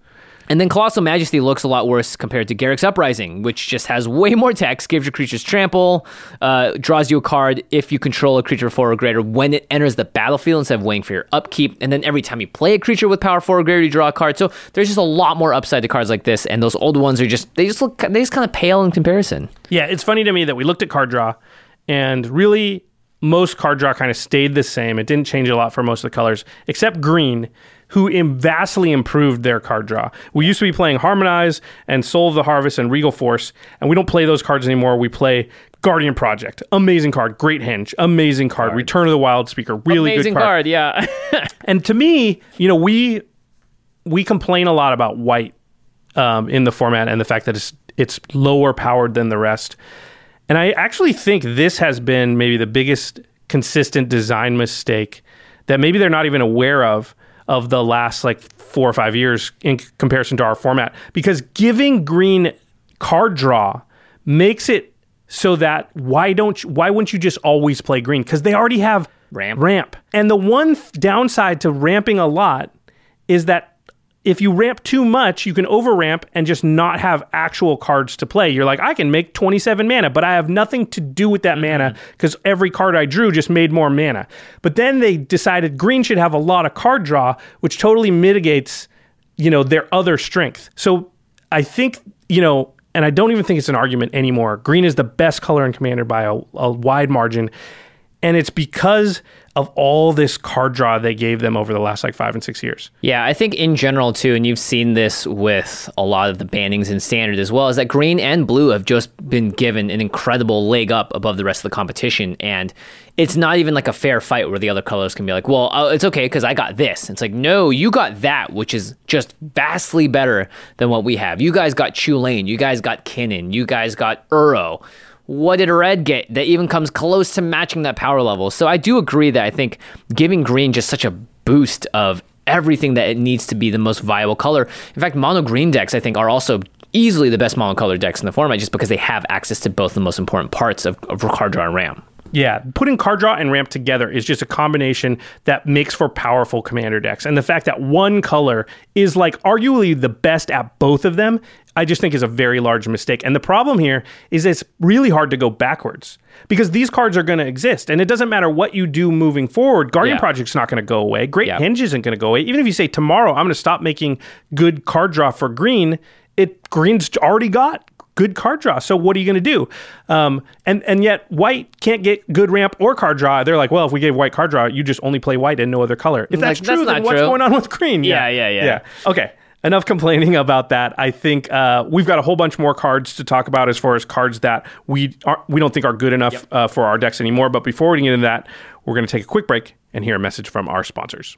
Speaker 2: And then Colossal Majesty looks a lot worse compared to Garruk's Uprising, which just has way more text, gives your creatures trample, uh, draws you a card if you control a creature four or greater when it enters the battlefield instead of waiting for your upkeep. And then every time you play a creature with power four or greater, you draw a card. So there's just a lot more upside to cards like this. And those old ones are just they just look they just kind of pale in comparison.
Speaker 1: Yeah, it's funny to me that we looked at card draw and really most card draw kind of stayed the same. It didn't change a lot for most of the colors, except green, who vastly improved their card draw. We used to be playing Harmonize and Soul of the Harvest and Regal Force, and we don't play those cards anymore. We play Guardian Project, amazing card, Great Henge, amazing card, Return of the Wildspeaker, really
Speaker 2: Amazing
Speaker 1: good card.
Speaker 2: card, yeah. (laughs)
Speaker 1: And to me, you know, we we complain a lot about white um, in the format and the fact that it's it's lower powered than the rest. And I actually think this has been maybe the biggest consistent design mistake that maybe they're not even aware of of the last like four or five years in comparison to our format. Because giving green card draw makes it so that why don't you, why wouldn't you just always play green? Because they already have
Speaker 2: Ramp.
Speaker 1: ramp. And the one th- downside to ramping a lot is that if you ramp too much, you can over ramp and just not have actual cards to play. You're like, I can make 27 mana, but I have nothing to do with that mana mm-hmm. because every card I drew just made more mana. But then they decided green should have a lot of card draw, which totally mitigates, you know, their other strength. So I think, you know, and I don't even think it's an argument anymore. Green is the best color in Commander by a, a wide margin. And it's because of all this card draw they gave them over the last like five and six years.
Speaker 2: Yeah, I think in general too, and you've seen this with a lot of the bannings in standard as well, is that green and blue have just been given an incredible leg up above the rest of the competition. And it's not even like a fair fight where the other colors can be like, well, uh, it's okay because I got this. It's like, no, you got that, which is just vastly better than what we have. You guys got Chulane, you guys got Kinnan, you guys got Uro what did red get that even comes close to matching that power level? So I do agree that I think giving green just such a boost of everything that it needs to be the most viable color. In fact, mono green decks I think are also easily the best mono color decks in the format just because they have access to both the most important parts of, of card draw and RAM.
Speaker 1: Yeah, putting card draw and ramp together is just a combination that makes for powerful commander decks. And the fact that one color is like arguably the best at both of them, I just think is a very large mistake. And the problem here is it's really hard to go backwards because these cards are going to exist. And it doesn't matter what you do moving forward. Guardian yeah. Project's not going to go away. Great yeah. Henge isn't going to go away. Even if you say tomorrow, I'm going to stop making good card draw for green, it green's already got good card draw. So what are you going to do? Um, and and yet white can't get good ramp or card draw. They're like, well, if we gave white card draw, you just only play white and no other color. If that's
Speaker 2: like,
Speaker 1: true,
Speaker 2: that's
Speaker 1: then what's going on with green?
Speaker 2: Yeah, yeah, yeah.
Speaker 1: Yeah. Okay. Enough complaining about that. I think uh, we've got a whole bunch more cards to talk about as far as cards that we are, we don't think are good enough yep. uh, for our decks anymore. But before we get into that, we're going to take a quick break and hear a message from our sponsors.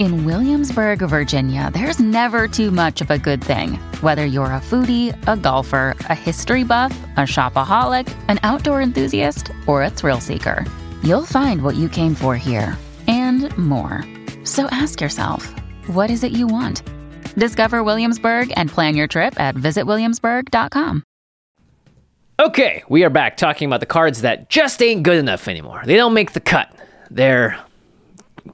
Speaker 3: In Williamsburg, Virginia, there's never too much of a good thing. Whether you're a foodie, a golfer, a history buff, a shopaholic, an outdoor enthusiast, or a thrill seeker, you'll find what you came for here and more. So ask yourself, what is it you want? Discover Williamsburg and plan your trip at visitwilliamsburg.com.
Speaker 2: Okay, we are back talking about the cards that just ain't good enough anymore. They don't make the cut. They're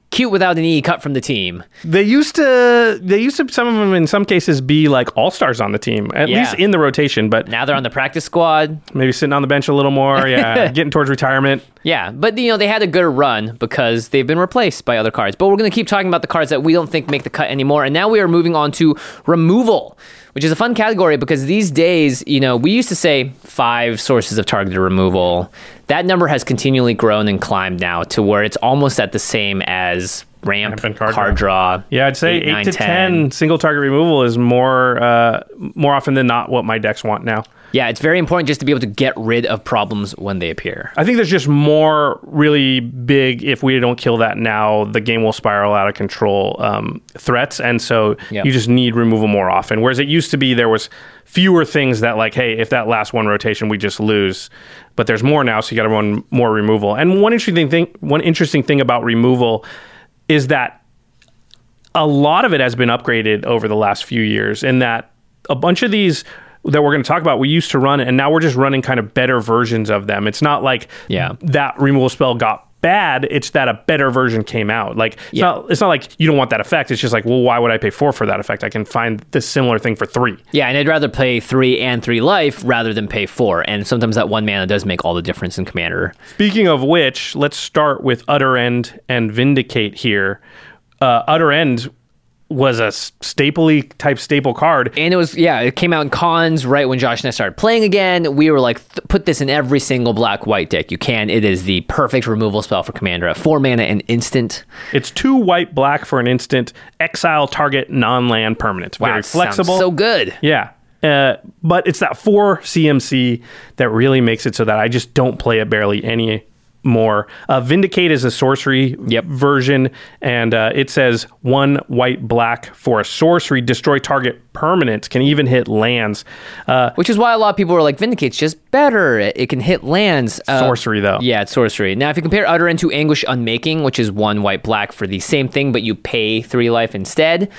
Speaker 2: cute without an E cut from the team.
Speaker 1: They used to. They used to. Some of them, in some cases, be like all stars on the team, at
Speaker 2: Yeah.
Speaker 1: least in the rotation. But
Speaker 2: Now they're on the practice squad.
Speaker 1: maybe sitting on the bench a little more. (laughs) Yeah, getting towards retirement.
Speaker 2: Yeah, but you know they had a good run because they've been replaced by other cards. But we're going to keep talking about the cards that we don't think make the cut anymore. And now we are moving on to removal, which is a fun category because these days, you know, we used to say five sources of targeted removal. That number has continually grown and climbed now to where it's almost at the same as ramp,
Speaker 1: Ramp and card
Speaker 2: card, draw.
Speaker 1: Yeah, I'd say eight,
Speaker 2: nine,
Speaker 1: to 10. single target removal is more uh, more often than not what my decks want now.
Speaker 2: Yeah, it's very important just to be able to get rid of problems when they appear.
Speaker 1: I think there's just more really big. If we don't kill that now, the game will spiral out of control um, threats, and so
Speaker 2: Yeah.
Speaker 1: you just need removal more often. Whereas it used to be there was fewer things that like, hey, if that last one rotation we just lose, but there's more now, so you got to run more removal. And one interesting thing, one interesting thing about removal is that a lot of it has been upgraded over the last few years in that a bunch of these that we're going to talk about we used to run and now we're just running kind of better versions of them it's not like
Speaker 2: Yeah.
Speaker 1: that removal spell got bad it's that a better version came out like it's,
Speaker 2: Yeah.
Speaker 1: not, it's not like you don't want that effect it's just like well why would i pay four for that effect i can find this similar thing for three
Speaker 2: Yeah, and I'd rather play three and three life rather than pay four. And sometimes that one mana does make all the difference in Commander.
Speaker 1: Speaking of which, let's start with Utter End and Vindicate here. Uh, Utter End was a stapley type staple card.
Speaker 2: And it was, yeah, it came out in cons right when Josh and I started playing again. We were like, th- put this in every single black white deck you can. It is the perfect removal spell for Commander at four mana and instant.
Speaker 1: It's two white black for an instant. Exile target non land permanent.
Speaker 2: Wow,
Speaker 1: Very flexible.
Speaker 2: so good.
Speaker 1: Yeah. Uh, but it's that four CMC that really makes it so that I just don't play it barely any more. Uh, Vindicate is a sorcery
Speaker 2: Yep.
Speaker 1: version, and uh, it says one white black for a sorcery, destroy target permanent, can even hit lands. Uh,
Speaker 2: Which is why a lot of people are like, Vindicate's just better. It, it can hit lands. Uh,
Speaker 1: sorcery, though.
Speaker 2: Yeah, it's sorcery. Now, if you compare Utter End to Anguished Unmaking, which is one white black for the same thing, but you pay three life instead,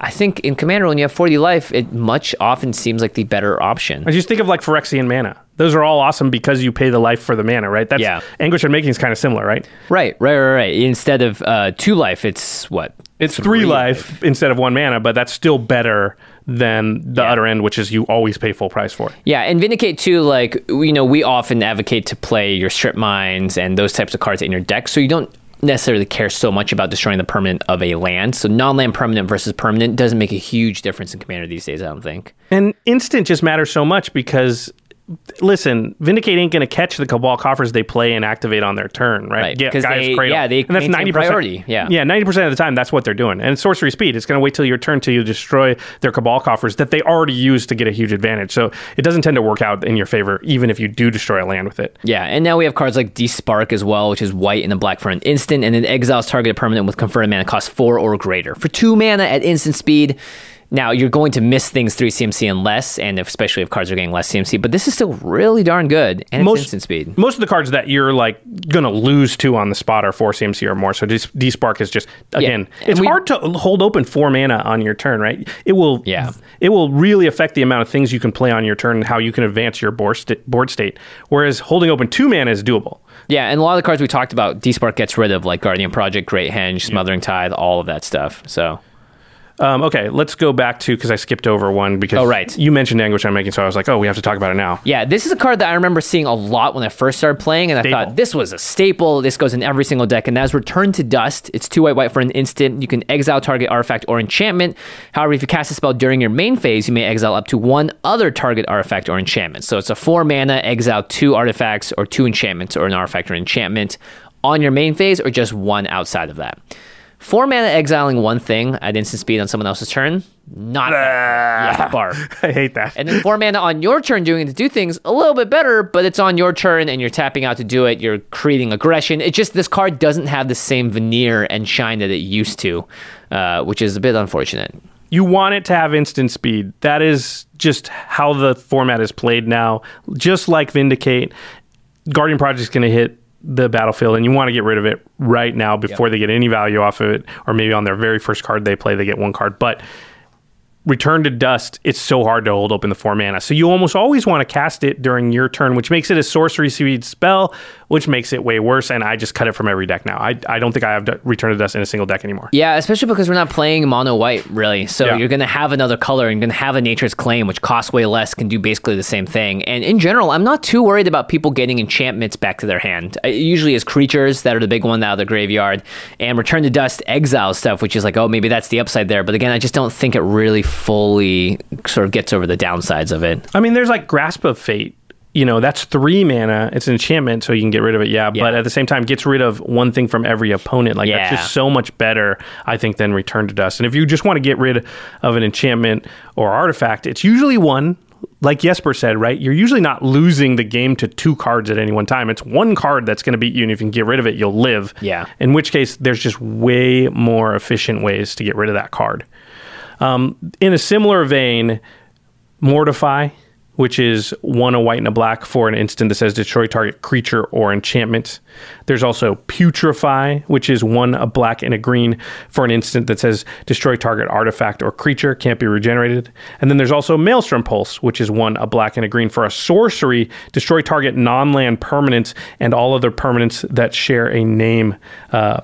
Speaker 2: I think in Commander, when you have 40 life, it much often seems like the better option.
Speaker 1: I just think of like Phyrexian mana. Those are all awesome because you pay the life for the mana, right? That's
Speaker 2: Yeah.
Speaker 1: Anguished Unmaking is kind of similar, right?
Speaker 2: Right, right, right, right. Instead of uh, two life, it's what?
Speaker 1: It's three, life instead of one mana, but that's still better than the
Speaker 2: Yeah.
Speaker 1: Utter End, which is you always pay full price for.
Speaker 2: Yeah, and Vindicate too, like, you know, we often advocate to play your strip mines and those types of cards in your deck, so you don't necessarily care so much about destroying the permanent of a land. So non land permanent versus permanent doesn't make a huge difference in Commander these days, I don't think.
Speaker 1: And instant just matters so much because listen, Vindicate ain't going to catch the Cabal coffers they play and activate on their turn, right?
Speaker 2: Right,
Speaker 1: Get
Speaker 2: 'cause
Speaker 1: Gaia's
Speaker 2: they-
Speaker 1: Cradle.
Speaker 2: yeah, they
Speaker 1: and that's ninety percent
Speaker 2: priority, yeah.
Speaker 1: yeah, ninety percent of the time that's what they're doing. And sorcery speed. It's going to wait till your turn till you destroy their Cabal coffers that they already used to get a huge advantage. So it doesn't tend to work out in your favor, even if you do destroy a land with it.
Speaker 2: Yeah, and now we have cards like Despark as well, which is white and a black for an instant, and it exiles targeted permanent with converted mana cost four or greater. For two mana at instant speed, now you're going to miss things three CMC and less, and especially if cards are getting less CMC, but this is still really darn good, and it's instant speed.
Speaker 1: Most of the cards that you're like gonna lose to on the spot are four CMC or more. So Despark is just again,
Speaker 2: and
Speaker 1: it's
Speaker 2: we-
Speaker 1: hard to hold open four mana on your turn, right? It will,
Speaker 2: Yeah.
Speaker 1: it will really affect the amount of things you can play on your turn and how you can advance your board, sta- board state. Whereas holding open two mana is doable.
Speaker 2: Yeah, and a lot of the cards we talked about, Despark gets rid of, like Guardian Project, Great Henge, Smothering Tithe, all of that stuff. So
Speaker 1: Um, okay, let's go back to because I skipped over one because
Speaker 2: Oh, right.
Speaker 1: you mentioned Anguished Unmaking, so I was like, oh, we have to talk about it now.
Speaker 2: Yeah, this is a card that I remember seeing a lot when I first started playing, and I
Speaker 1: Staple.
Speaker 2: thought this was a staple. This goes in every single deck, and that is Return to Dust. It's two white white for an instant. You can exile target artifact or enchantment. However, if you cast a spell during your main phase, you may exile up to one other target artifact or enchantment. So it's a four mana exile two artifacts or two enchantments or an artifact or enchantment on your main phase, or just one outside of that. Four mana exiling one thing at instant speed on someone else's turn, not yeah, barf. (laughs)
Speaker 1: I hate that.
Speaker 2: And then four mana on your turn doing it to do things a little bit better, but it's on your turn and you're tapping out to do it. You're creating aggression. It just this card doesn't have the same veneer and shine that it used to, uh, which is a bit unfortunate.
Speaker 1: you want it to have instant speed. That is just how the format is played now. Just like Vindicate, Guardian Project is going to hit the battlefield, and you want to get rid of it right now before they get any value off of it, or maybe on their very first card they play, they get one card. But Return to Dust, it's so hard to hold open the four mana. So you almost always want to cast it during your turn, which makes it a sorcery speed spell, which makes it way worse. And I just cut it from every deck now. I, I don't think I have D- Return to Dust in a single deck anymore.
Speaker 2: Yeah, especially because we're not playing mono white, really. So
Speaker 1: Yeah.
Speaker 2: you're going to have another color and you're going to have a Nature's Claim, which costs way less, can do basically the same thing. And in general, I'm not too worried about people getting enchantments back to their hand. It usually is creatures that are the big one out of the graveyard, and Return to Dust exile stuff, which is like, oh, maybe that's the upside there. But again, I just don't think it really fully sort of gets over the downsides of it.
Speaker 1: I mean, there's like Grasp of Fate. You know, that's three mana. It's an enchantment, so you can get rid of it. Yeah, but at the same time, gets rid of one thing from every opponent. Like
Speaker 2: Yeah.
Speaker 1: that's just so much better, I think, than Return to Dust. And if you just want to get rid of an enchantment or artifact, it's usually one. Like Jesper said, right? You're usually not losing the game to two cards at any one time. It's one card that's going to beat you, and if you can get rid of it, you'll live.
Speaker 2: Yeah.
Speaker 1: In which case, there's just way more efficient ways to get rid of that card. Um, in a similar vein, Mortify, which is one a white and a black for an instant that says destroy target creature or enchantment. There's also Putrefy, which is one a black and a green for an instant that says destroy target artifact or creature, can't be regenerated. And then there's also Maelstrom Pulse, which is one a black and a green for a sorcery, destroy target non land permanents and all other permanents that share a name. Uh,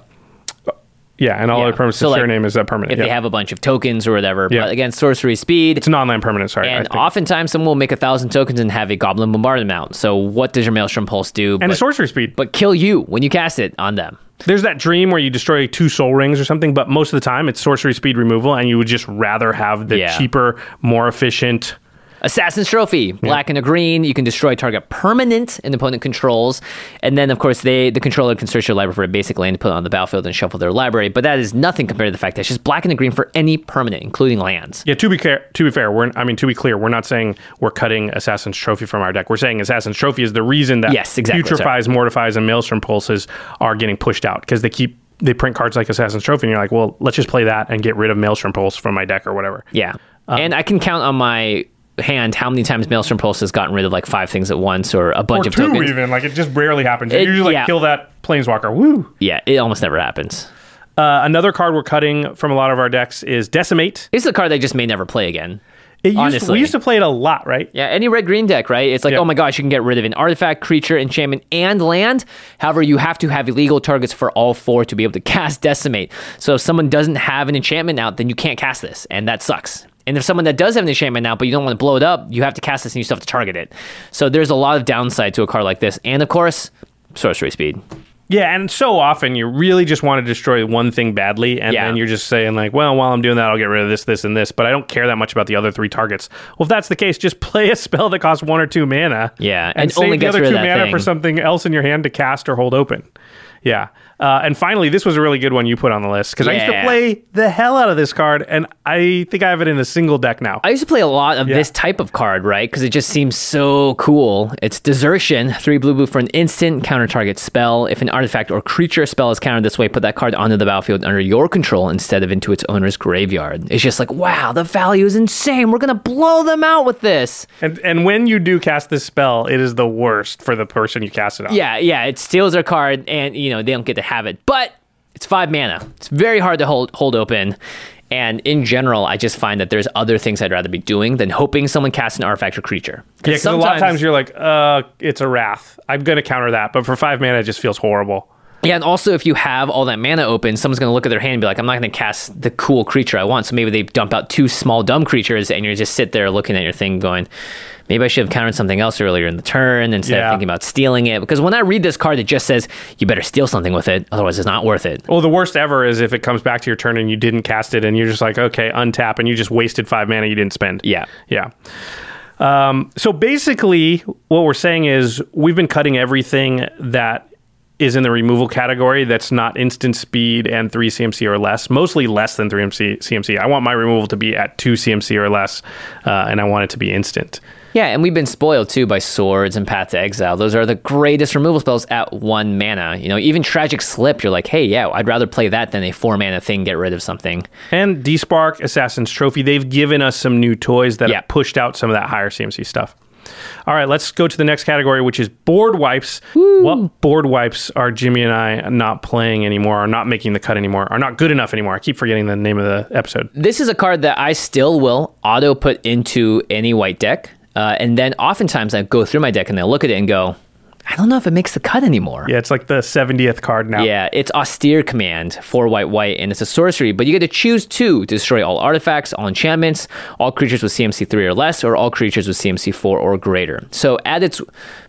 Speaker 1: yeah, and all
Speaker 2: Yeah.
Speaker 1: other permanents
Speaker 2: So, like,
Speaker 1: is that permanent.
Speaker 2: If
Speaker 1: yeah.
Speaker 2: they have a bunch of tokens or whatever,
Speaker 1: Yeah.
Speaker 2: but again, sorcery speed.
Speaker 1: it's non-land permanent. Sorry,
Speaker 2: And oftentimes, someone will make a thousand tokens and have a goblin bombard bombardment out. So, what does your Maelstrom Pulse do?
Speaker 1: and
Speaker 2: but,
Speaker 1: a sorcery speed.
Speaker 2: but kill you when you cast it on them.
Speaker 1: There's that dream where you destroy two Sol Rings or something, but most of the time it's sorcery speed removal, and you would just rather have the
Speaker 2: Yeah.
Speaker 1: cheaper, more efficient.
Speaker 2: Assassin's Trophy, black and a green. You can destroy target permanent an opponent controls, and then of course they the controller can search your library for a basic land, to put it on the battlefield, and shuffle their library. But that is nothing compared to the fact that it's just black and a green for any permanent, including lands.
Speaker 1: Yeah, to be clear, to be fair, we're I mean to be clear, we're not saying we're cutting Assassin's Trophy from our deck. We're saying Assassin's Trophy is the reason that
Speaker 2: Yes, exactly,
Speaker 1: Putrefies, Mortifies, and Maelstrom Pulses are getting pushed out because they keep they print cards like Assassin's Trophy, and you're like, well, let's just play that and get rid of Maelstrom Pulse from my deck or whatever.
Speaker 2: Yeah,
Speaker 1: Um,
Speaker 2: and I can count on my hand how many times Maelstrom Pulse has gotten rid of like five things at once or a bunch
Speaker 1: or
Speaker 2: of
Speaker 1: two
Speaker 2: tokens.
Speaker 1: even like it just rarely happens. You usually like
Speaker 2: yeah.
Speaker 1: kill that Planeswalker. Woo.
Speaker 2: Yeah, it almost never happens.
Speaker 1: Uh, another card we're cutting from a lot of our decks is Decimate.
Speaker 2: It's a card they just may never play again.
Speaker 1: It used
Speaker 2: Honestly.
Speaker 1: we used to play it a lot, right?
Speaker 2: Yeah, any red green deck, right? It's like,
Speaker 1: Yeah.
Speaker 2: oh my gosh, you can get rid of an artifact, creature, enchantment, and land. However, you have to have illegal targets for all four to be able to (laughs) cast Decimate. So if someone doesn't have an enchantment out, then you can't cast this, and that sucks. And if someone that does have an enchantment now, but you don't want to blow it up, you have to cast this and you still have to target it. So there's a lot of downside to a card like this. And of course, sorcery speed.
Speaker 1: Yeah, and so often you really just want to destroy one thing badly, and
Speaker 2: Yeah.
Speaker 1: then you're just saying like, well, while I'm doing that, I'll get rid of this, this, and this, but I don't care that much about the other three targets. Well, if that's the case, just (laughs) play a spell that costs one or two mana.
Speaker 2: Yeah,
Speaker 1: and,
Speaker 2: and
Speaker 1: save
Speaker 2: only
Speaker 1: the other two mana
Speaker 2: thing.
Speaker 1: for something else in your hand to cast or hold open. Yeah. Uh, and finally, this was a really good one you put on the list because I used to
Speaker 2: Yeah.
Speaker 1: play the hell out of this card, and I think I have it in a single deck now.
Speaker 2: I used to play a lot of this type of card, right? Because it just seems so cool. It's Desertion, three blue blue for an instant counter target spell. If an artifact or creature spell is countered this way, put that card onto the battlefield under your control instead of into its owner's graveyard. It's just like, wow, the value is insane. We're gonna blow them out with this.
Speaker 1: and and when you do cast this spell, it is the worst for the person you cast it on.
Speaker 2: Yeah, yeah, it steals their card, and you know they don't get to have it. But it's five mana. It's very hard to hold hold open. And in general, I just find that there's other things I'd rather be doing than hoping someone casts an artifact or creature.
Speaker 1: Yeah, because a lot of times you're like, uh, it's a wrath. I'm gonna counter that, but for five mana, it just feels horrible.
Speaker 2: Yeah, and also if you have all that mana open, someone's going to look at their hand and be like, I'm not going to cast the cool creature I want. So maybe they dump out two small dumb creatures and you just sit there looking at your thing going, maybe I should have countered something else earlier in the turn instead
Speaker 1: Yeah.
Speaker 2: of thinking about stealing it. Because when I read this card, it just says, you better steal something with it. Otherwise, it's not worth it.
Speaker 1: Well, the worst ever is if it comes back to your turn and you didn't cast it, and you're just like, okay, untap, and you just wasted five mana you didn't spend.
Speaker 2: Yeah.
Speaker 1: Yeah. Um, so basically, what we're saying is we've been cutting everything that is in the removal category that's not instant speed and 3 CMC or less, mostly less than 3 MC, CMC. I want my removal to be at 2 CMC or less, uh, and I want it to be instant.
Speaker 2: Yeah, and we've been spoiled too by swords and Path to Exile. Those are the greatest removal spells at one mana. You know, even Tragic Slip, you're like, hey, yeah, I'd rather play that than a four mana thing, get rid of something.
Speaker 1: And Despark, Assassin's Trophy, they've given us some new toys that
Speaker 2: Yeah.
Speaker 1: have pushed out some of that higher CMC stuff. All right, let's go to the next category, which is board wipes. What board wipes are Jimmy and I not playing anymore, are not making the cut anymore, are not good enough anymore? I keep forgetting the name of the episode.
Speaker 2: This is a card that I still will auto put into any white deck. Uh, and then oftentimes I go through my deck and I look at it and go, I don't know if it makes the cut anymore.
Speaker 1: Yeah, it's like the 70th card now.
Speaker 2: Yeah, it's Austere Command for white white, and it's a sorcery, but you get to choose two to destroy all artifacts, all enchantments, all creatures with CMC 3 or less, or all creatures with CMC 4 or greater. So at its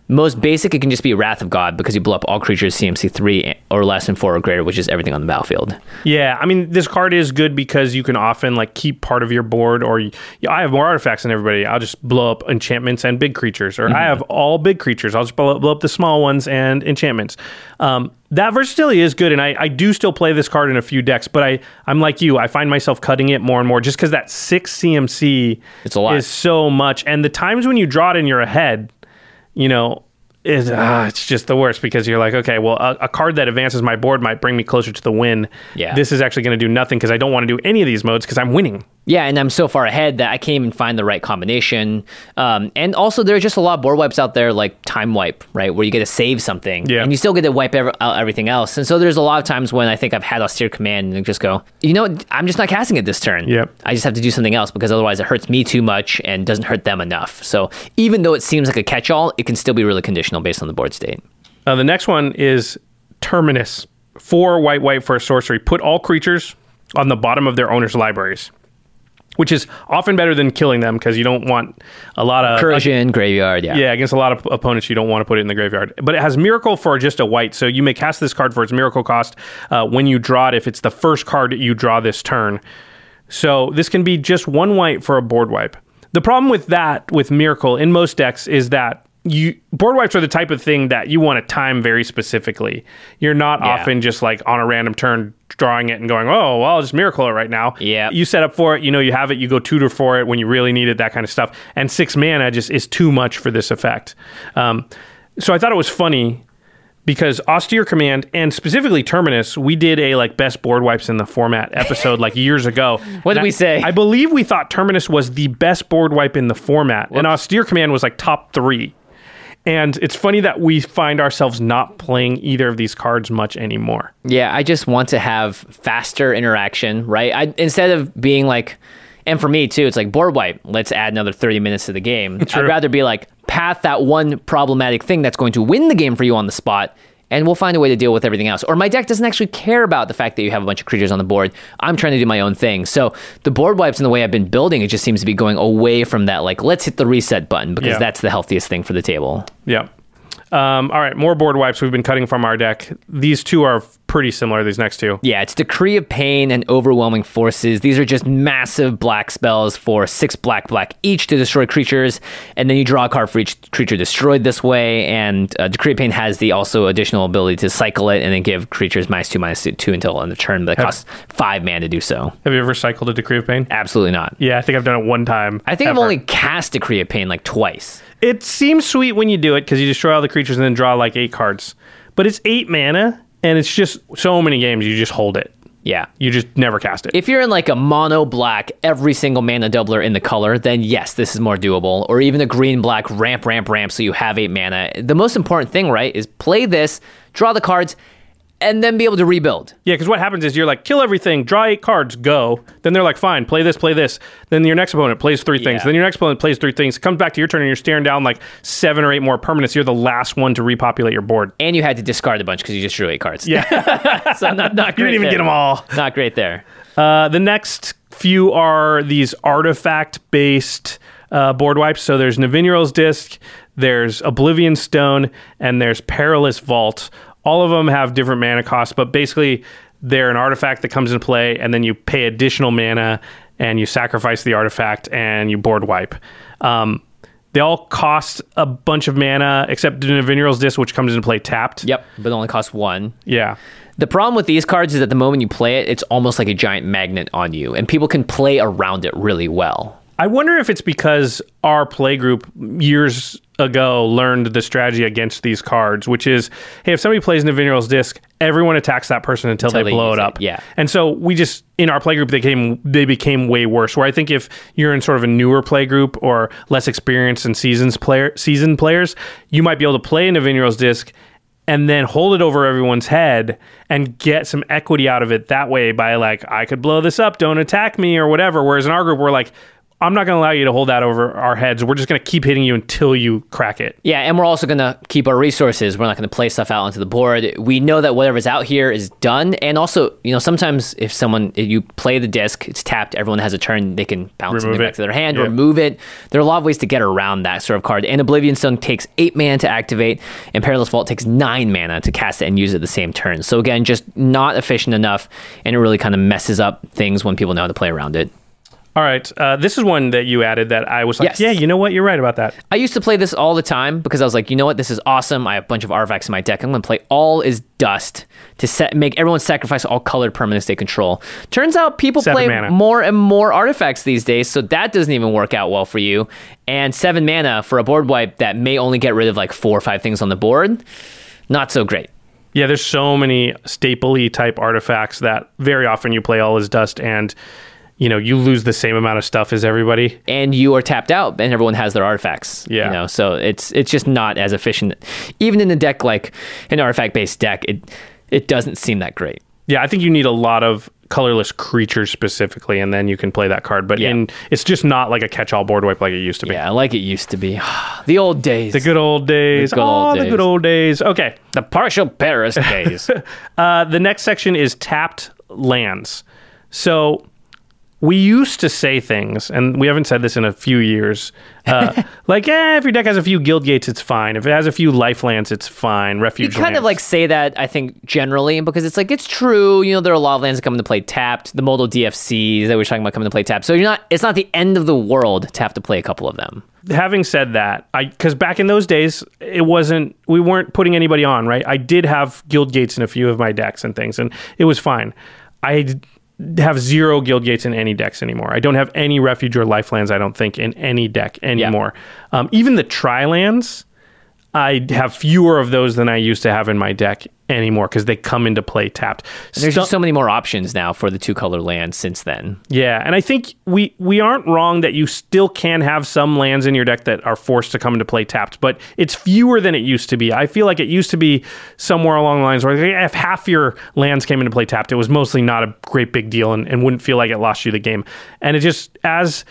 Speaker 2: most basic, it can just be Wrath of God because you blow up all creatures CMC 3 or less and 4 or greater, which is everything on the battlefield.
Speaker 1: Yeah, I mean, this card is good because you can often like keep part of your board, or you, I have more artifacts than everybody. I'll just blow up enchantments and big creatures, or I have all big creatures. I'll just blow up, blow up the small ones and enchantments. Um, that versatility is good, and I, I do still play this card in a few decks, but I I'm like you. I find myself cutting it more and more just because that six CMC
Speaker 2: It's a lot.
Speaker 1: is so much, and the times when you draw it and you're ahead, you know. Is, ah, it's just the worst because you're like, okay, well, a, a card that advances my board might bring me closer to the win.
Speaker 2: Yeah.
Speaker 1: This is actually going to do nothing because I don't want to do any of these modes because I'm winning.
Speaker 2: Yeah, and I'm so far ahead that I can't even find the right combination. Um, and also, there are just a lot of board wipes out there, like Time Wipe, right, where you get to save something,
Speaker 1: Yeah.
Speaker 2: and you still get to wipe ever, out everything else. And so, there's a lot of times when I think I've had austere command and just go, you know. I'm just not casting it this turn.
Speaker 1: Yep.
Speaker 2: I just have to do something else because otherwise, it hurts me too much and doesn't hurt them enough. So, even though it seems like a catch-all, it can still be really conditional based on the board state.
Speaker 1: Uh, the next one is Terminus. Four white, white for a sorcery. Put all creatures on the bottom of their owner's libraries, which is often better than killing them because you don't want a lot of
Speaker 2: recursion, graveyard, yeah.
Speaker 1: Yeah, against a lot of opponents, you don't want to put it in the graveyard. But it has Miracle for just a white, so you may cast this card for its Miracle cost uh, when you draw it if it's the first card you draw this turn. So this can be just one white for a board wipe. The problem with that, with Miracle in most decks, is that you board wipes are the type of thing that you want to time very specifically. You're not
Speaker 2: Yeah.
Speaker 1: often just like on a random turn drawing it and going, oh, well, I'll just Miracle it right now.
Speaker 2: Yeah.
Speaker 1: You set up for it, you know, you have it, you go tutor for it when you really need it, that kind of stuff. And six mana just is too much for this effect. Um, so I thought it was funny because austere command and specifically terminus we did a like best board wipes in the format episode like years ago (laughs)
Speaker 2: What did
Speaker 1: And
Speaker 2: we say?
Speaker 1: i believe we thought terminus was the best board wipe in the format and austere command was like top three and it's funny that we find ourselves not playing either of these cards much anymore
Speaker 2: Yeah, I just want to have faster interaction, right? I instead of being like, and for me too, it's like board wipe. Let's add another thirty minutes to the game. I'd rather be like path that one problematic thing that's going to win the game for you on the spot, and we'll find a way to deal with everything else. Or my deck doesn't actually care about the fact that you have a bunch of creatures on the board. I'm trying to do my own thing. So the board wipes and the way I've been building, it just seems to be going away from that. Like let's hit the reset button because
Speaker 1: Yeah.
Speaker 2: that's the healthiest thing for the table.
Speaker 1: yeah um, all right more board wipes we've been cutting from our deck these two are pretty similar these next two
Speaker 2: Yeah, it's Decree of Pain and Overwhelming Forces. These are just massive black spells for six black black each to destroy creatures, and then you draw a card for each creature destroyed this way. And uh, Decree of Pain has the also additional ability to cycle it and then give creatures minus two minus two, until end of turn, but it costs five mana to do so.
Speaker 1: have you ever cycled a decree of pain
Speaker 2: Absolutely not.
Speaker 1: yeah i think i've done it one time
Speaker 2: I think I've only cast Decree of Pain like twice.
Speaker 1: It seems sweet when you do it because you destroy all the creatures and then draw like eight cards. But it's eight mana, and it's just so many games you just hold it.
Speaker 2: Yeah.
Speaker 1: You just never cast it.
Speaker 2: If you're in like a mono black, every single mana doubler in the color, then yes, this is more doable. Or even a green black ramp, ramp, ramp, so you have eight mana. The most important thing, right, is play this, draw the cards, and then be able to rebuild.
Speaker 1: yeah, because what happens is you're like, kill everything, draw eight cards, go. Then they're like, fine, play this, play this. Then your next opponent plays three things.
Speaker 2: Yeah.
Speaker 1: Then your next opponent plays three things. It comes back to your turn and you're staring down like seven or eight more permanents. You're the last one to repopulate your board.
Speaker 2: And you had to discard a bunch because you just drew eight cards.
Speaker 1: Yeah. (laughs)
Speaker 2: so not, not (laughs)
Speaker 1: you
Speaker 2: great
Speaker 1: didn't even
Speaker 2: there.
Speaker 1: get them all.
Speaker 2: Not great there.
Speaker 1: Uh, the next few are these artifact based uh, board wipes. So there's Nevinyrral's Disk, there's Oblivion Stone, and there's Perilous Vault. All of them have different mana costs, but basically they're an artifact that comes into play, and then you pay additional mana and you sacrifice the artifact and you board wipe. Um, they all cost a bunch of mana, except the Nevinyrral's Disk, which comes into play tapped.
Speaker 2: Yep, but it only costs one.
Speaker 1: Yeah.
Speaker 2: The problem with these cards is that the moment you play it, it's almost like a giant magnet on you, and people can play around it really well.
Speaker 1: I wonder if it's because our play group years ago learned the strategy against these cards, which is, hey, if somebody plays Nevinyrral's Disk, everyone attacks that person until,
Speaker 2: Until
Speaker 1: they
Speaker 2: they
Speaker 1: blow it
Speaker 2: it,
Speaker 1: up.
Speaker 2: yeah.
Speaker 1: And so we just in our play group they came they became way worse. Where I think if you're in sort of a newer play group or less experienced and seasons player seasoned players, you might be able to play Nevinyrral's Disk and then hold it over everyone's head and get some equity out of it that way by like I could blow this up, don't attack me or whatever. Whereas in our group we're like I'm not going to allow you to hold that over our heads. We're just going to keep hitting you until you crack it.
Speaker 2: Yeah, and we're also going to keep our resources. We're not going to play stuff out onto the board. We know that whatever's out here is done. And also, you know, sometimes if someone, if you play the disc, it's tapped, everyone has a turn, they can bounce
Speaker 1: Remove it.
Speaker 2: back to their hand,
Speaker 1: Yeah.
Speaker 2: remove it. There are a lot of ways to get around that sort of card. And Oblivion Stone takes eight mana to activate, and Perilous Vault takes nine mana to cast it and use it the same turn. So again, just not efficient enough, and it really kind of messes up things when people know how to play around it.
Speaker 1: All right. Uh, this is one that you added that I was like,
Speaker 2: Yes.
Speaker 1: yeah, you know what? You're right about that.
Speaker 2: I used to play this all the time because I was like, you know what, this is awesome. I have a bunch of artifacts in my deck. I'm going to play all is dust to set, make everyone sacrifice all colored permanents they control. Turns out people
Speaker 1: Seven
Speaker 2: play
Speaker 1: mana.
Speaker 2: more and more artifacts these days, so that doesn't even work out well for you. And seven mana for a board wipe that may only get rid of like four or five things on the board, not so great.
Speaker 1: Yeah, there's so many stapley type artifacts that very often you play all is dust and you know, you lose the same amount of stuff as everybody.
Speaker 2: and you are tapped out and everyone has their artifacts
Speaker 1: Yeah.
Speaker 2: you know so it's it's just not as efficient even in a deck like an artifact based deck it it doesn't seem that great
Speaker 1: Yeah, I think you need a lot of colorless creatures specifically and then you can play that card. But
Speaker 2: Yeah.
Speaker 1: in it's just not like a catch-all board wipe like it used to be.
Speaker 2: yeah like it used to be (sighs) the old days
Speaker 1: The good old days.
Speaker 2: good
Speaker 1: oh,
Speaker 2: old
Speaker 1: the good old days. Okay.
Speaker 2: the partial paris (laughs) days
Speaker 1: Uh, the next section is tapped lands. So we used to say things, and we haven't said this in a few years. Uh, (laughs) like, eh, if your deck has a few guild gates, it's fine. If it has a few life lands, it's fine. Refuge.
Speaker 2: You kind
Speaker 1: lands.
Speaker 2: of like say that i think generally because it's like it's true you know there are a lot of lands that come into play tapped the modal dfcs that we we're talking about coming to play tapped so you're not it's not the end of the world to have to play a couple of them
Speaker 1: having said that, I because back in those days it wasn't we weren't putting anybody on, right? I did have guild gates in a few of my decks and things, and it was fine. I have zero guild gates in any decks anymore. I don't have any refuge or lifelands. I don't think in any deck anymore. Um, even the tri lands, I have fewer of those than I used to have in my deck anymore because they come into play tapped.
Speaker 2: there's
Speaker 1: Stu-
Speaker 2: just so many more options now for the two color lands since then
Speaker 1: yeah, and I think we we aren't wrong that you still can have some lands in your deck that are forced to come into play tapped, but it's fewer than it used to be. I feel like it used to be somewhere along the lines where if half your lands came into play tapped, it was mostly not a great big deal and, and wouldn't feel like it lost you the game. And it just as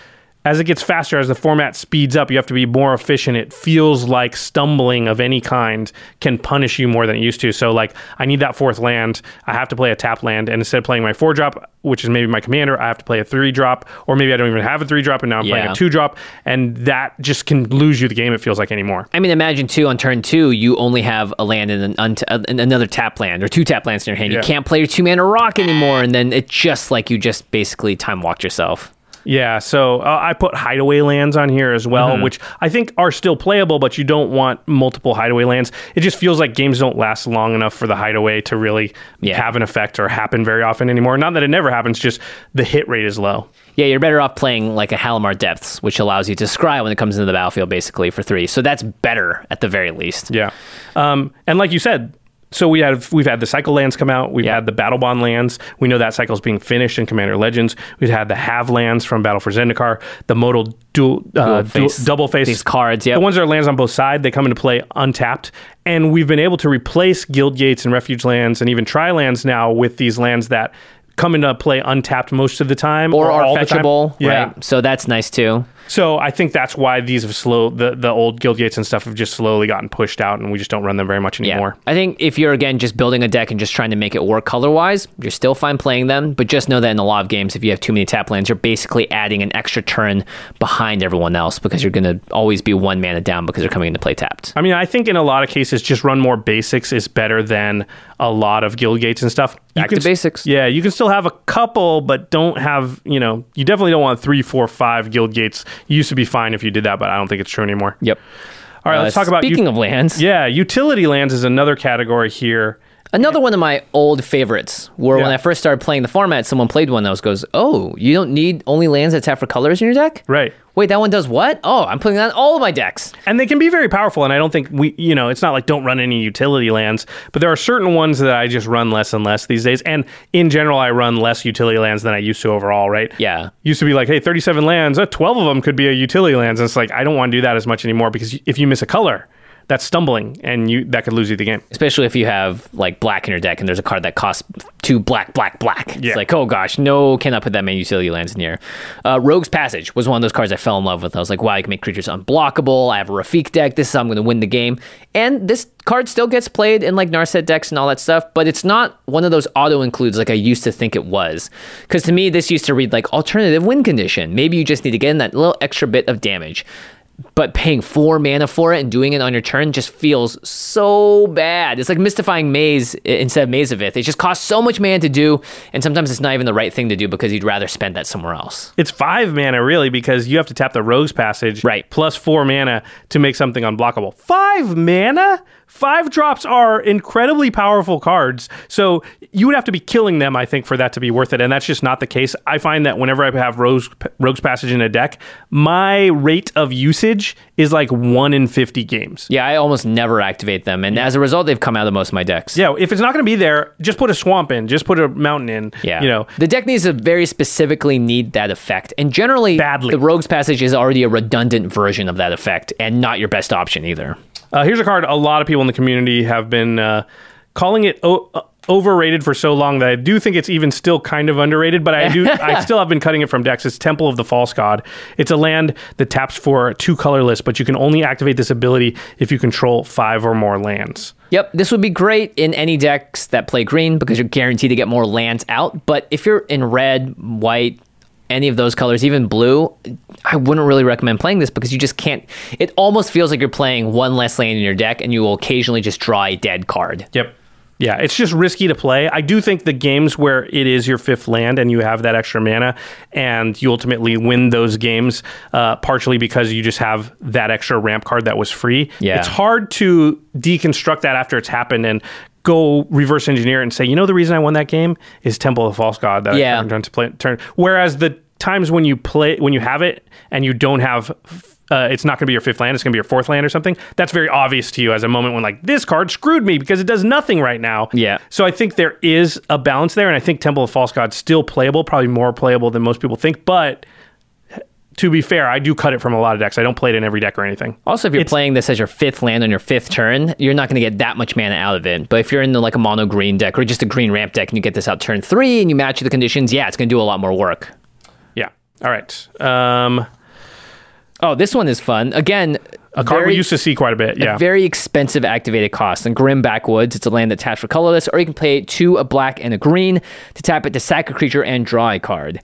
Speaker 1: as it gets faster, as the format speeds up, you have to be more efficient. It feels like stumbling of any kind can punish you more than it used to. So, like, I need that fourth land. I have to play a tap land. And instead of playing my four drop, which is maybe my commander, I have to play a three drop. Or maybe I don't even have a three drop and now I'm playing a two drop. And that just can lose you the game, it feels like anymore.
Speaker 2: I mean, imagine too on turn two, you only have a land and an unt- uh, another tap land or two tap lands in your hand.
Speaker 1: Yeah.
Speaker 2: You can't play your two mana rock anymore, and then it's just like you just basically time walked yourself.
Speaker 1: Yeah, so uh, I put hideaway lands on here as well,
Speaker 2: Mm-hmm.
Speaker 1: which I think are still playable, but you don't want multiple hideaway lands. It just feels like games don't last long enough for the hideaway to really
Speaker 2: Yeah.
Speaker 1: have an effect or happen very often anymore. Not that it never happens, just the hit rate is low.
Speaker 2: Yeah, you're better off playing like a Halimar Depths, which allows you to scry when it comes into the battlefield, basically for three. So that's better at the very least.
Speaker 1: Yeah, um, and like you said, so we have we've had the cycle lands come out. We've
Speaker 2: Yeah.
Speaker 1: had the Battlebond lands. We know that cycle's being finished in Commander Legends. We've had the have lands from Battle for Zendikar. The modal dual, uh,
Speaker 2: Dual
Speaker 1: dual- double face
Speaker 2: these cards, Yeah,
Speaker 1: The ones that are lands on both sides, they come into play untapped. And we've been able to replace guild gates and refuge lands and even tri lands now with these lands that come into play untapped most of the time
Speaker 2: Or are
Speaker 1: all the time.
Speaker 2: fetchable,
Speaker 1: Yeah.
Speaker 2: right? So that's nice too.
Speaker 1: So I think that's why these have slow the, the old guild gates and stuff have just slowly gotten pushed out and we just don't run them very much anymore.
Speaker 2: I think if you're again just building a deck and just trying to make it work color wise, you're still fine playing them. But just know that in a lot of games, if you have too many tap lands, you're basically adding an extra turn behind everyone else because you're going to always be one mana down because they're coming into play tapped.
Speaker 1: I mean, I think in a lot of cases, just run more basics is better than a lot of guild gates and stuff.
Speaker 2: Back to basics.
Speaker 1: Yeah, you can still have a couple, but don't have, you know, you definitely don't want three, four, five guild gates. You used to be fine if you did that, but I don't think it's true anymore.
Speaker 2: Yep.
Speaker 1: All right,
Speaker 2: Uh,
Speaker 1: let's talk about
Speaker 2: speaking
Speaker 1: u-
Speaker 2: of lands.
Speaker 1: Yeah, utility lands is another category here.
Speaker 2: Another one of my old favorites were when I first started playing the format, someone played one that was goes, Oh, you don't need only lands that tap for colors in your deck?
Speaker 1: Right.
Speaker 2: Wait, that one does what? Oh, I'm putting that on all of my decks.
Speaker 1: And they can be very powerful. And I don't think we, you know, it's not like don't run any utility lands, but there are certain ones that I just run less and less these days. And in general, I run less utility lands than I used to overall, right?
Speaker 2: Yeah.
Speaker 1: Used to be like, hey, 37 lands, uh, 12 of them could be a utility lands. And it's like, I don't want to do that as much anymore because if you miss a color, that's stumbling and you that could lose you the game.
Speaker 2: Especially if you have like black in your deck and there's a card that costs two black, black, black.
Speaker 1: Yeah.
Speaker 2: It's like, oh gosh, no, cannot put that many utility lands in here. Uh, Rogue's Passage was one of those cards I fell in love with. I was like, wow, you can make creatures unblockable. I have a Rafiq deck. This is how I'm going to win the game. And this card still gets played in like Narset decks and all that stuff, but it's not one of those auto includes like I used to think it was. Because to me, this used to read like alternative win condition. Maybe you just need to get in that little extra bit of damage but paying four mana for it and doing it on your turn just feels so bad. It's like mystifying Maze instead of Maze of Ith. It just costs so much mana to do, and sometimes it's not even the right thing to do because you'd rather spend that somewhere else.
Speaker 1: It's five mana really because you have to tap the Rogue's Passage
Speaker 2: Right.
Speaker 1: plus four mana to make something unblockable. Five mana? Five drops are incredibly powerful cards. So you would have to be killing them, I think, for that to be worth it. And that's just not the case. I find that whenever I have Rogue's, Rogue's Passage in a deck, my rate of usage is like one in 50 games.
Speaker 2: Yeah, I almost never activate them, and as a result, they've come out of most of my decks.
Speaker 1: Yeah, if it's not going to be there, just put a swamp in, just put a mountain in.
Speaker 2: Yeah.
Speaker 1: You know,
Speaker 2: the deck needs to very specifically need that effect. And generally,
Speaker 1: Badly.
Speaker 2: the Rogue's Passage is already a redundant version of that effect and not your best option either.
Speaker 1: Uh, here's a card a lot of people in the community have been uh, calling it o- uh, overrated for so long that I do think it's even still kind of underrated. But I do, (laughs) I still have been cutting it from decks. It's Temple of the False God. It's a land that taps for two colorless, but you can only activate this ability if you control five or more lands.
Speaker 2: Yep, this would be great in any decks that play green because you're guaranteed to get more lands out. But if you're in red, white, any of those colors, even blue, I wouldn't really recommend playing this because you just can't. It almost feels like you're playing one less land in your deck and you will occasionally just draw a dead card.
Speaker 1: Yep. Yeah, it's just risky to play. I do think the games where it is your fifth land and you have that extra mana and you ultimately win those games, uh, partially because you just have that extra ramp card that was free.
Speaker 2: Yeah.
Speaker 1: It's hard to deconstruct that after it's happened and go reverse engineer and say, you know, the reason I won that game is Temple of False God that
Speaker 2: Yeah.
Speaker 1: I turned to play turn. Whereas the times when you play when you have it and you don't have uh, it's not going to be your fifth land. It's going to be your fourth land or something. That's very obvious to you as a moment when like this card screwed me because it does nothing right now.
Speaker 2: Yeah.
Speaker 1: So I think there is a balance there, and I think Temple of False God still playable, probably more playable than most people think. But to be fair, I do cut it from a lot of decks. I don't play it in every deck or anything.
Speaker 2: Also, if you're
Speaker 1: It's-
Speaker 2: playing this as your fifth land on your fifth turn, you're not going to get that much mana out of it. But if you're in the, like a mono green deck or just a green ramp deck and you get this out turn three and you match the conditions, yeah, it's going to do a lot more work.
Speaker 1: Yeah. All right. Um,
Speaker 2: Oh, this one is fun. Again,
Speaker 1: a card
Speaker 2: very-
Speaker 1: we used to see quite a bit. Yeah.
Speaker 2: A very expensive activated cost. And Grim Backwoods, it's a land that taps for colorless, or you can pay two, a black, and a green to tap it to sack a creature and draw a card.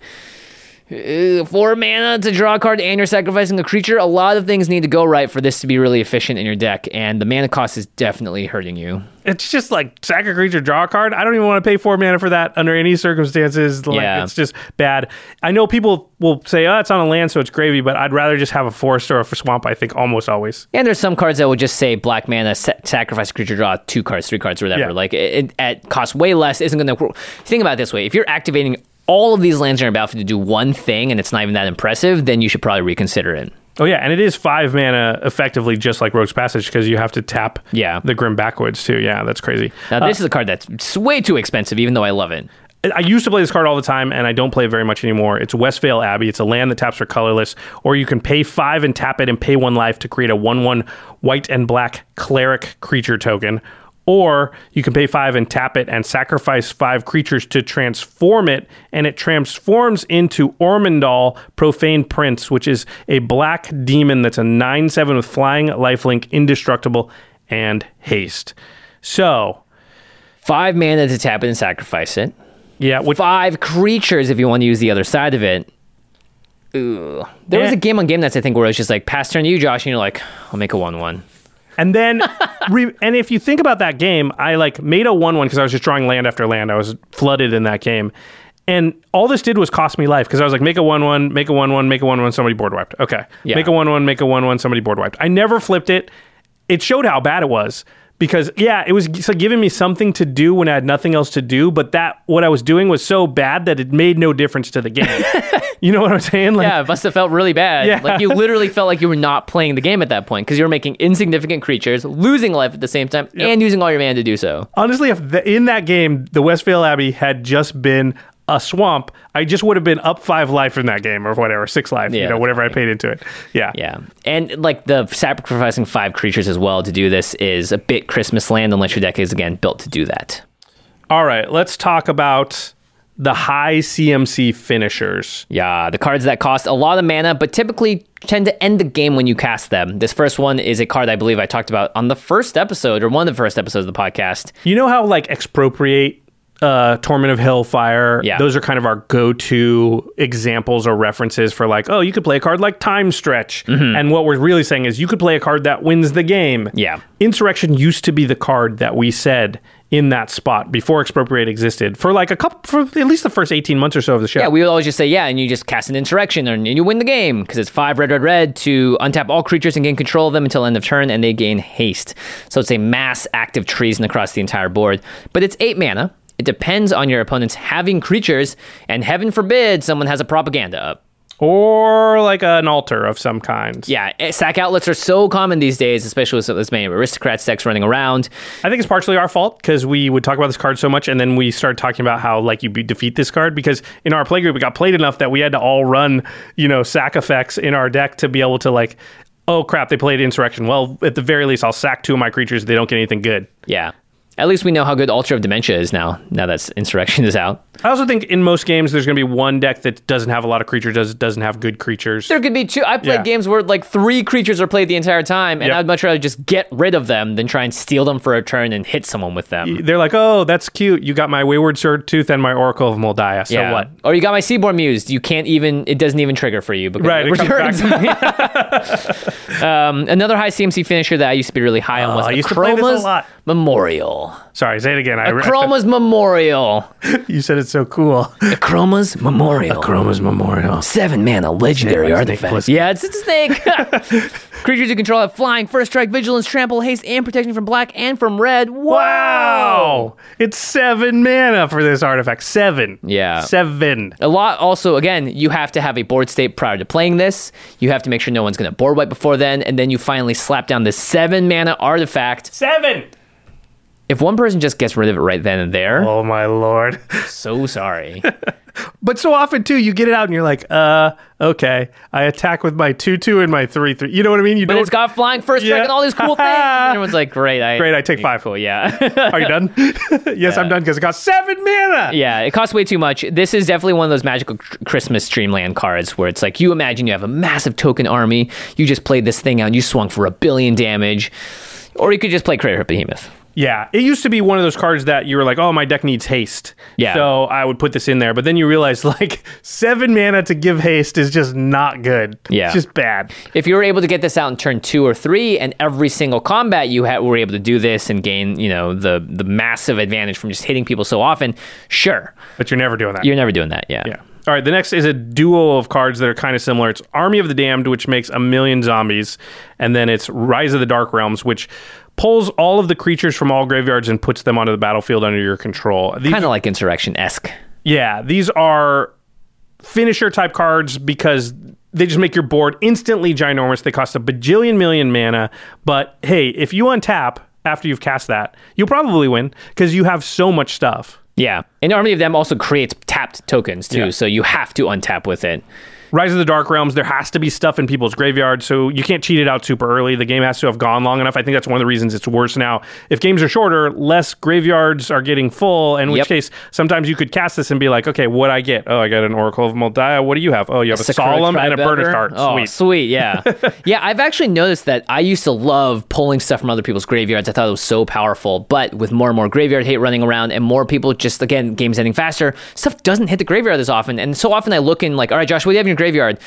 Speaker 2: Uh, four mana to draw a card and you're sacrificing a creature. A lot of things need to go right for this to be really efficient in your deck, and the mana cost is definitely hurting you.
Speaker 1: it's just like sack a creature, draw a card. I don't even want to pay four mana for that under any circumstances. Like,
Speaker 2: Yeah.
Speaker 1: It's just bad. I know people will say, oh, it's on a land, so it's gravy, but I'd rather just have a forest or a swamp, I think, almost always.
Speaker 2: And there's some cards that will just say black mana, sa- sacrifice a creature, draw two cards, three cards, or whatever.
Speaker 1: Yeah.
Speaker 2: Like it, it at cost way less isn't going to. Think about it this way: if you're activating all of these lands in your battlefield to do one thing, and it's not even that impressive, then you should probably reconsider it.
Speaker 1: Oh, yeah. And it is five mana effectively, just like Rogue's Passage, because you have to tap
Speaker 2: Yeah.
Speaker 1: the Grim Backwoods, too. Yeah, that's crazy.
Speaker 2: Now, this is a card that's way too expensive, even though I love it.
Speaker 1: I used to play this card all the time, and I don't play it very much anymore. It's Westvale Abbey. It's a land that taps for colorless, or you can pay five and tap it and pay one life to create a one-one white and black cleric creature token. Or you can pay five and tap it and sacrifice five creatures to transform it, and it transforms into Ormendahl Profane Prince, which is a black demon that's a 9 7 with flying, lifelink, indestructible, and haste. So,
Speaker 2: Five mana to tap it and sacrifice it.
Speaker 1: yeah, which
Speaker 2: Five creatures if you want to use the other side of it. Ooh. There was
Speaker 1: eh.
Speaker 2: a game on Game Nights, I think, where it was just like, pass turn to you, Josh, and you're like, I'll make a 1 1.
Speaker 1: And then, re- (laughs) and if you think about that game, I like made a one one because I was just drawing land after land. I was flooded in that game, and all this did was cost me life because I was like, make a one one, make a one one, make a one one, somebody board wiped. Okay,
Speaker 2: Yeah.
Speaker 1: make a one one, make a one one, somebody board wiped. I never flipped it. It showed how bad it was because yeah, it was so giving me something to do when I had nothing else to do. But that what I was doing was so bad that it made no difference to the game. (laughs) you know what I'm saying? Like,
Speaker 2: yeah, it must have felt really bad.
Speaker 1: Yeah.
Speaker 2: Like you literally felt like you were not playing the game at that point because you were making insignificant creatures, losing life at the same time, and using all your mana to do so.
Speaker 1: honestly, if the, in that game the Westvale Abbey had just been a swamp, I just would have been up five life in that game or whatever, six life,
Speaker 2: Yeah,
Speaker 1: you know, whatever I paid into it. Yeah.
Speaker 2: Yeah. And like the sacrificing five creatures as well to do this is a bit Christmas land unless your deck is again built to do that.
Speaker 1: All right, let's talk about the high CMC finishers.
Speaker 2: Yeah, the cards that cost a lot of mana, but typically tend to end the game when you cast them. This first one is a card I believe I talked about on the first episode or one of the first episodes of the podcast.
Speaker 1: You know how like expropriate uh Torment of Hellfire,
Speaker 2: Yeah.
Speaker 1: those are kind of our go-to examples or references for like, oh, you could play a card like Time Stretch. And what we're really saying is you could play a card that wins the game.
Speaker 2: Yeah.
Speaker 1: Insurrection used to be the card that we said in that spot before expropriate existed for like a couple for at least the first 18 months or so of the show.
Speaker 2: Yeah, we would always just say, yeah, and you just cast an insurrection and you win the game because it's five red, red, red to untap all creatures and gain control of them until end of turn and they gain haste. So it's a mass active treason across the entire board. But it's eight mana. It depends on your opponent's having creatures, and heaven forbid someone has a propaganda up.
Speaker 1: Or like an altar of some kind.
Speaker 2: Yeah, eh, sack outlets are so common these days, especially with this many aristocrats decks running around.
Speaker 1: I think it's partially our fault because we would talk about this card so much, and then we started talking about how like you be- defeat this card because in our playgroup it got played enough that we had to all run you know sack effects in our deck to be able to like, oh crap, they played insurrection. Well, at the very least, I'll sack two of my creatures. They don't get anything good.
Speaker 2: Yeah. At least we know how good Altar of Dementia is now, now that Insurrection (laughs) is out.
Speaker 1: I also think in most games there's going to be one deck that doesn't have a lot of creatures, does doesn't have good creatures.
Speaker 2: There could be two. I played
Speaker 1: Yeah.
Speaker 2: games where like three creatures are played the entire time, and
Speaker 1: Yep.
Speaker 2: I'd much rather just get rid of them than try and steal them for a turn and hit someone with them.
Speaker 1: They're like, oh, that's cute. You got my Wayward Sword Tooth and my Oracle of Mul Daya. So
Speaker 2: yeah.
Speaker 1: what?
Speaker 2: Or you got my Seaborn Muse. You can't even. It doesn't even trigger for you because
Speaker 1: Right,
Speaker 2: it returns. (laughs) (laughs) um, another high CMC finisher that I used to be really high on was
Speaker 1: I
Speaker 2: the
Speaker 1: used to play this a
Speaker 2: Chroma's
Speaker 1: lot.
Speaker 2: Memorial.
Speaker 1: Sorry, say it again. I re-
Speaker 2: Akroma's Memorial.
Speaker 1: you said it's so cool.
Speaker 2: The Akroma's Memorial.
Speaker 1: Akroma's Memorial.
Speaker 2: Seven mana legendary
Speaker 1: Snake,
Speaker 2: artifact.
Speaker 1: plus-
Speaker 2: Yeah, it's, it's a snake. (laughs) Creatures you control have flying, first strike, vigilance, trample, haste, and protection from black and from red.
Speaker 1: Wow! It's seven mana for this artifact. Seven.
Speaker 2: Yeah.
Speaker 1: Seven.
Speaker 2: A lot also, again, you have to have a board state prior to playing this. You have to make sure no one's going to board wipe before then. And then you finally slap down this seven mana artifact.
Speaker 1: Seven!
Speaker 2: If one person just gets rid of it right then and there,
Speaker 1: Oh my lord.
Speaker 2: so sorry. (laughs)
Speaker 1: But so often too, you get it out and you're like, uh, okay. I attack with my two two and my three three. You know what I mean? You
Speaker 2: But
Speaker 1: don't
Speaker 2: it's got flying first strike
Speaker 1: Yeah.
Speaker 2: and all these cool things. And (laughs) everyone's like, great. I,
Speaker 1: Great, I take five.
Speaker 2: Cool, yeah.
Speaker 1: Are you done? (laughs) yes, I'm done because it costs seven mana.
Speaker 2: Yeah, it costs way too much. This is definitely one of those magical Christmas Dreamland cards where it's like you imagine you have a massive token army, you just played this thing out, and you swung for a billion damage, or you could just play Crater Behemoth.
Speaker 1: Yeah, it used to be one of those cards that you were like, "Oh, my deck needs haste."
Speaker 2: Yeah.
Speaker 1: So I would put this in there, but then you realize (laughs) like seven mana to give haste is just not good.
Speaker 2: Yeah.
Speaker 1: it's just bad.
Speaker 2: If you were able to get this out in turn two or three, and every single combat you had were able to do this and gain, you know, the the massive advantage from just hitting people so often, sure,
Speaker 1: But you're never doing that.
Speaker 2: you're never doing that. Yeah.
Speaker 1: Yeah. All right. The next is a duo of cards that are kind of similar. It's Army of the Damned, which makes a million zombies, and then it's Rise of the Dark Realms, which pulls all of the creatures from all graveyards and puts them onto the battlefield under your control.
Speaker 2: Kind of like Insurrection esque.
Speaker 1: yeah, these are finisher type cards because they just make your board instantly ginormous. They cost a bajillion million mana, but hey, if you untap after you've cast that, you'll probably win because you have so much stuff.
Speaker 2: Yeah. And Army of them also creates tapped tokens too,
Speaker 1: Yeah.
Speaker 2: so you have to untap with it.
Speaker 1: Rise of the Dark Realms, there has to be stuff in people's graveyards, so you can't cheat it out super early. The game has to have gone long enough. I think that's one of the reasons it's worse now. If games are shorter, less graveyards are getting full, in which
Speaker 2: Yep.
Speaker 1: case sometimes you could cast this and be like, okay, what I get? Oh, I got an Oracle of Mul Daya. What do you have? Oh, you have a,
Speaker 2: Sakura
Speaker 1: Solemn and a Burnish. Heart.
Speaker 2: Oh,
Speaker 1: Sweet.
Speaker 2: sweet, yeah. (laughs) yeah, I've actually noticed that I used to love pulling stuff from other people's graveyards. I thought it was so powerful. But with more and more graveyard hate running around and more people just, again, games ending faster, stuff doesn't hit the graveyard as often. And so often I look in, like, all right, Josh, what do you have in your graveyard?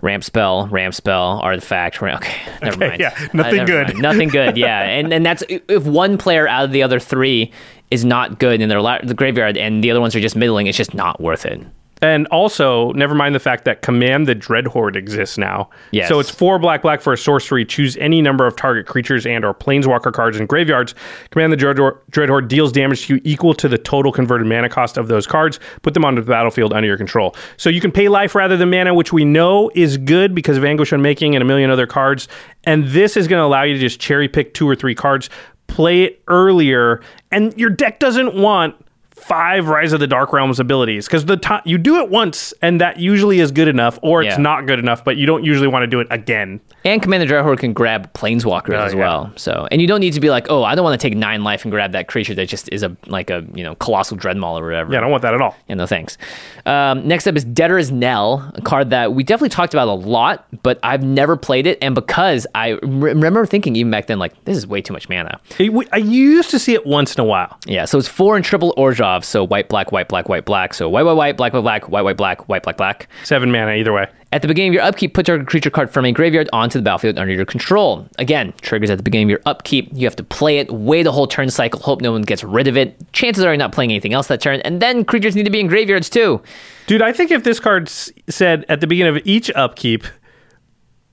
Speaker 2: Ramp spell, ramp spell, artifact. Ram- okay, never
Speaker 1: Okay,
Speaker 2: mind.
Speaker 1: yeah,
Speaker 2: Uh,
Speaker 1: nothing
Speaker 2: never
Speaker 1: good.
Speaker 2: mind. Nothing good. Yeah, (laughs) and and that's if one player out of the other three is not good in their la- the graveyard, and the other ones are just middling. It's just not worth it.
Speaker 1: And also, never mind the fact that Command the Dreadhorde exists now.
Speaker 2: Yes.
Speaker 1: So it's four black black for a sorcery. Choose any number of target creatures and or planeswalker cards in graveyards. Command the Dreadhorde, Dreadhorde deals damage to you equal to the total converted mana cost of those cards. Put them onto the battlefield under your control. So you can pay life rather than mana, which we know is good because of Anguish Unmaking and a million other cards. And this is going to allow you to just cherry pick two or three cards, play it earlier, and your deck doesn't want five Rise of the Dark Realms abilities because the time you do it once and that usually is good enough, or it's
Speaker 2: Yeah.
Speaker 1: not good enough, but you don't usually want to do it again.
Speaker 2: And Command the Dreadhorde can grab planeswalkers
Speaker 1: Oh,
Speaker 2: as
Speaker 1: yeah.
Speaker 2: well. So, and you don't need to be like, oh, I don't want to take nine life and grab that creature that just is a like a you know colossal dreadmaw or whatever.
Speaker 1: Yeah, I don't want that at all.
Speaker 2: Yeah, no thanks. Um, next up is Debtor's Knell, a card that we definitely talked about a lot, but I've never played it. And because I re- remember thinking even back then, like, this is way too much mana.
Speaker 1: It- I used to see it once in a while.
Speaker 2: Yeah, so it's four and triple So white, black, white, black, white, black. So white, white, white, black, white, black, white, white, black, white, black, black.
Speaker 1: Seven mana either way.
Speaker 2: At the beginning of your upkeep, put target creature card from a graveyard onto the battlefield under your control. Again, triggers at the beginning of your upkeep. You have to play it, wait a whole turn cycle, hope no one gets rid of it. Chances are you're not playing anything else that turn, and then creatures need to be in graveyards too.
Speaker 1: Dude, I think if this card said at the beginning of each upkeep,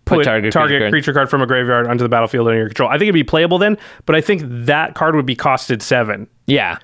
Speaker 1: put,
Speaker 2: target
Speaker 1: target,
Speaker 2: creature
Speaker 1: creature,
Speaker 2: card
Speaker 1: from a graveyard onto the battlefield under your control, I think it'd be playable then, but I think that card would be costed seven.
Speaker 2: Yeah,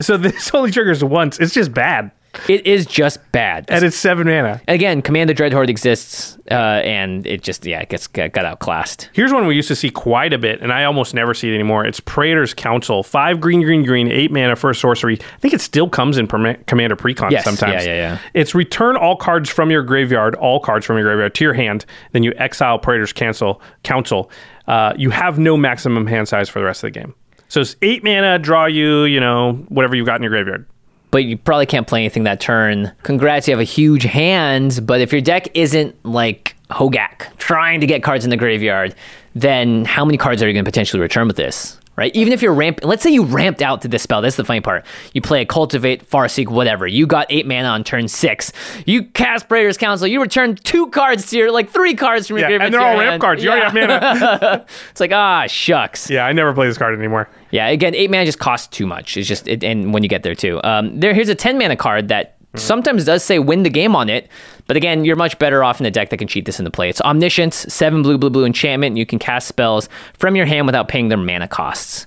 Speaker 1: So this (laughs) only triggers once. It's just bad.
Speaker 2: it is just bad.
Speaker 1: And it's seven mana.
Speaker 2: Again, Command the Dreadhorde exists, uh, and it just yeah, it gets got, outclassed.
Speaker 1: Here's one we used to see quite a bit, and I almost never see it anymore. It's Praetor's Council. Five green, green, green, eight mana for a sorcery. I think it still comes in perma- Commander Precon
Speaker 2: Yes,
Speaker 1: sometimes.
Speaker 2: yeah, yeah, yeah.
Speaker 1: It's return all cards from your graveyard, all cards from your graveyard to your hand. Then you exile Praetor's Council. Council. Uh, you have no maximum hand size for the rest of the game. So it's eight mana, draw you, you know, whatever you've got in your graveyard.
Speaker 2: but you probably can't play anything that turn. Congrats, you have a huge hand, but if your deck isn't like Hogak, trying to get cards in the graveyard, then how many cards are you going to potentially return with this? Right? Even if you're ramp, let's say you ramped out to this spell. That's the funny part. You play a Cultivate, Farseek, whatever. You got eight mana on turn six. You cast Praetor's Council. You return two cards to your, like three cards from your
Speaker 1: Yeah,
Speaker 2: graveyard.
Speaker 1: and they're all ramp
Speaker 2: hand.
Speaker 1: cards. You already have mana. (laughs)
Speaker 2: It's like ah shucks.
Speaker 1: yeah, I never play this card anymore.
Speaker 2: Yeah, again, eight mana just costs too much. It's just, it, and when you get there too, um, there here's a ten mana card that sometimes does say win the game on it, but again, you're much better off in a deck that can cheat this into play. It's omniscience, seven blue, blue, blue enchantment. And you can cast spells from your hand without paying their mana costs.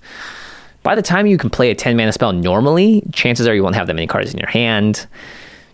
Speaker 2: By the time you can play a ten mana spell normally, chances are you won't have that many cards in your hand.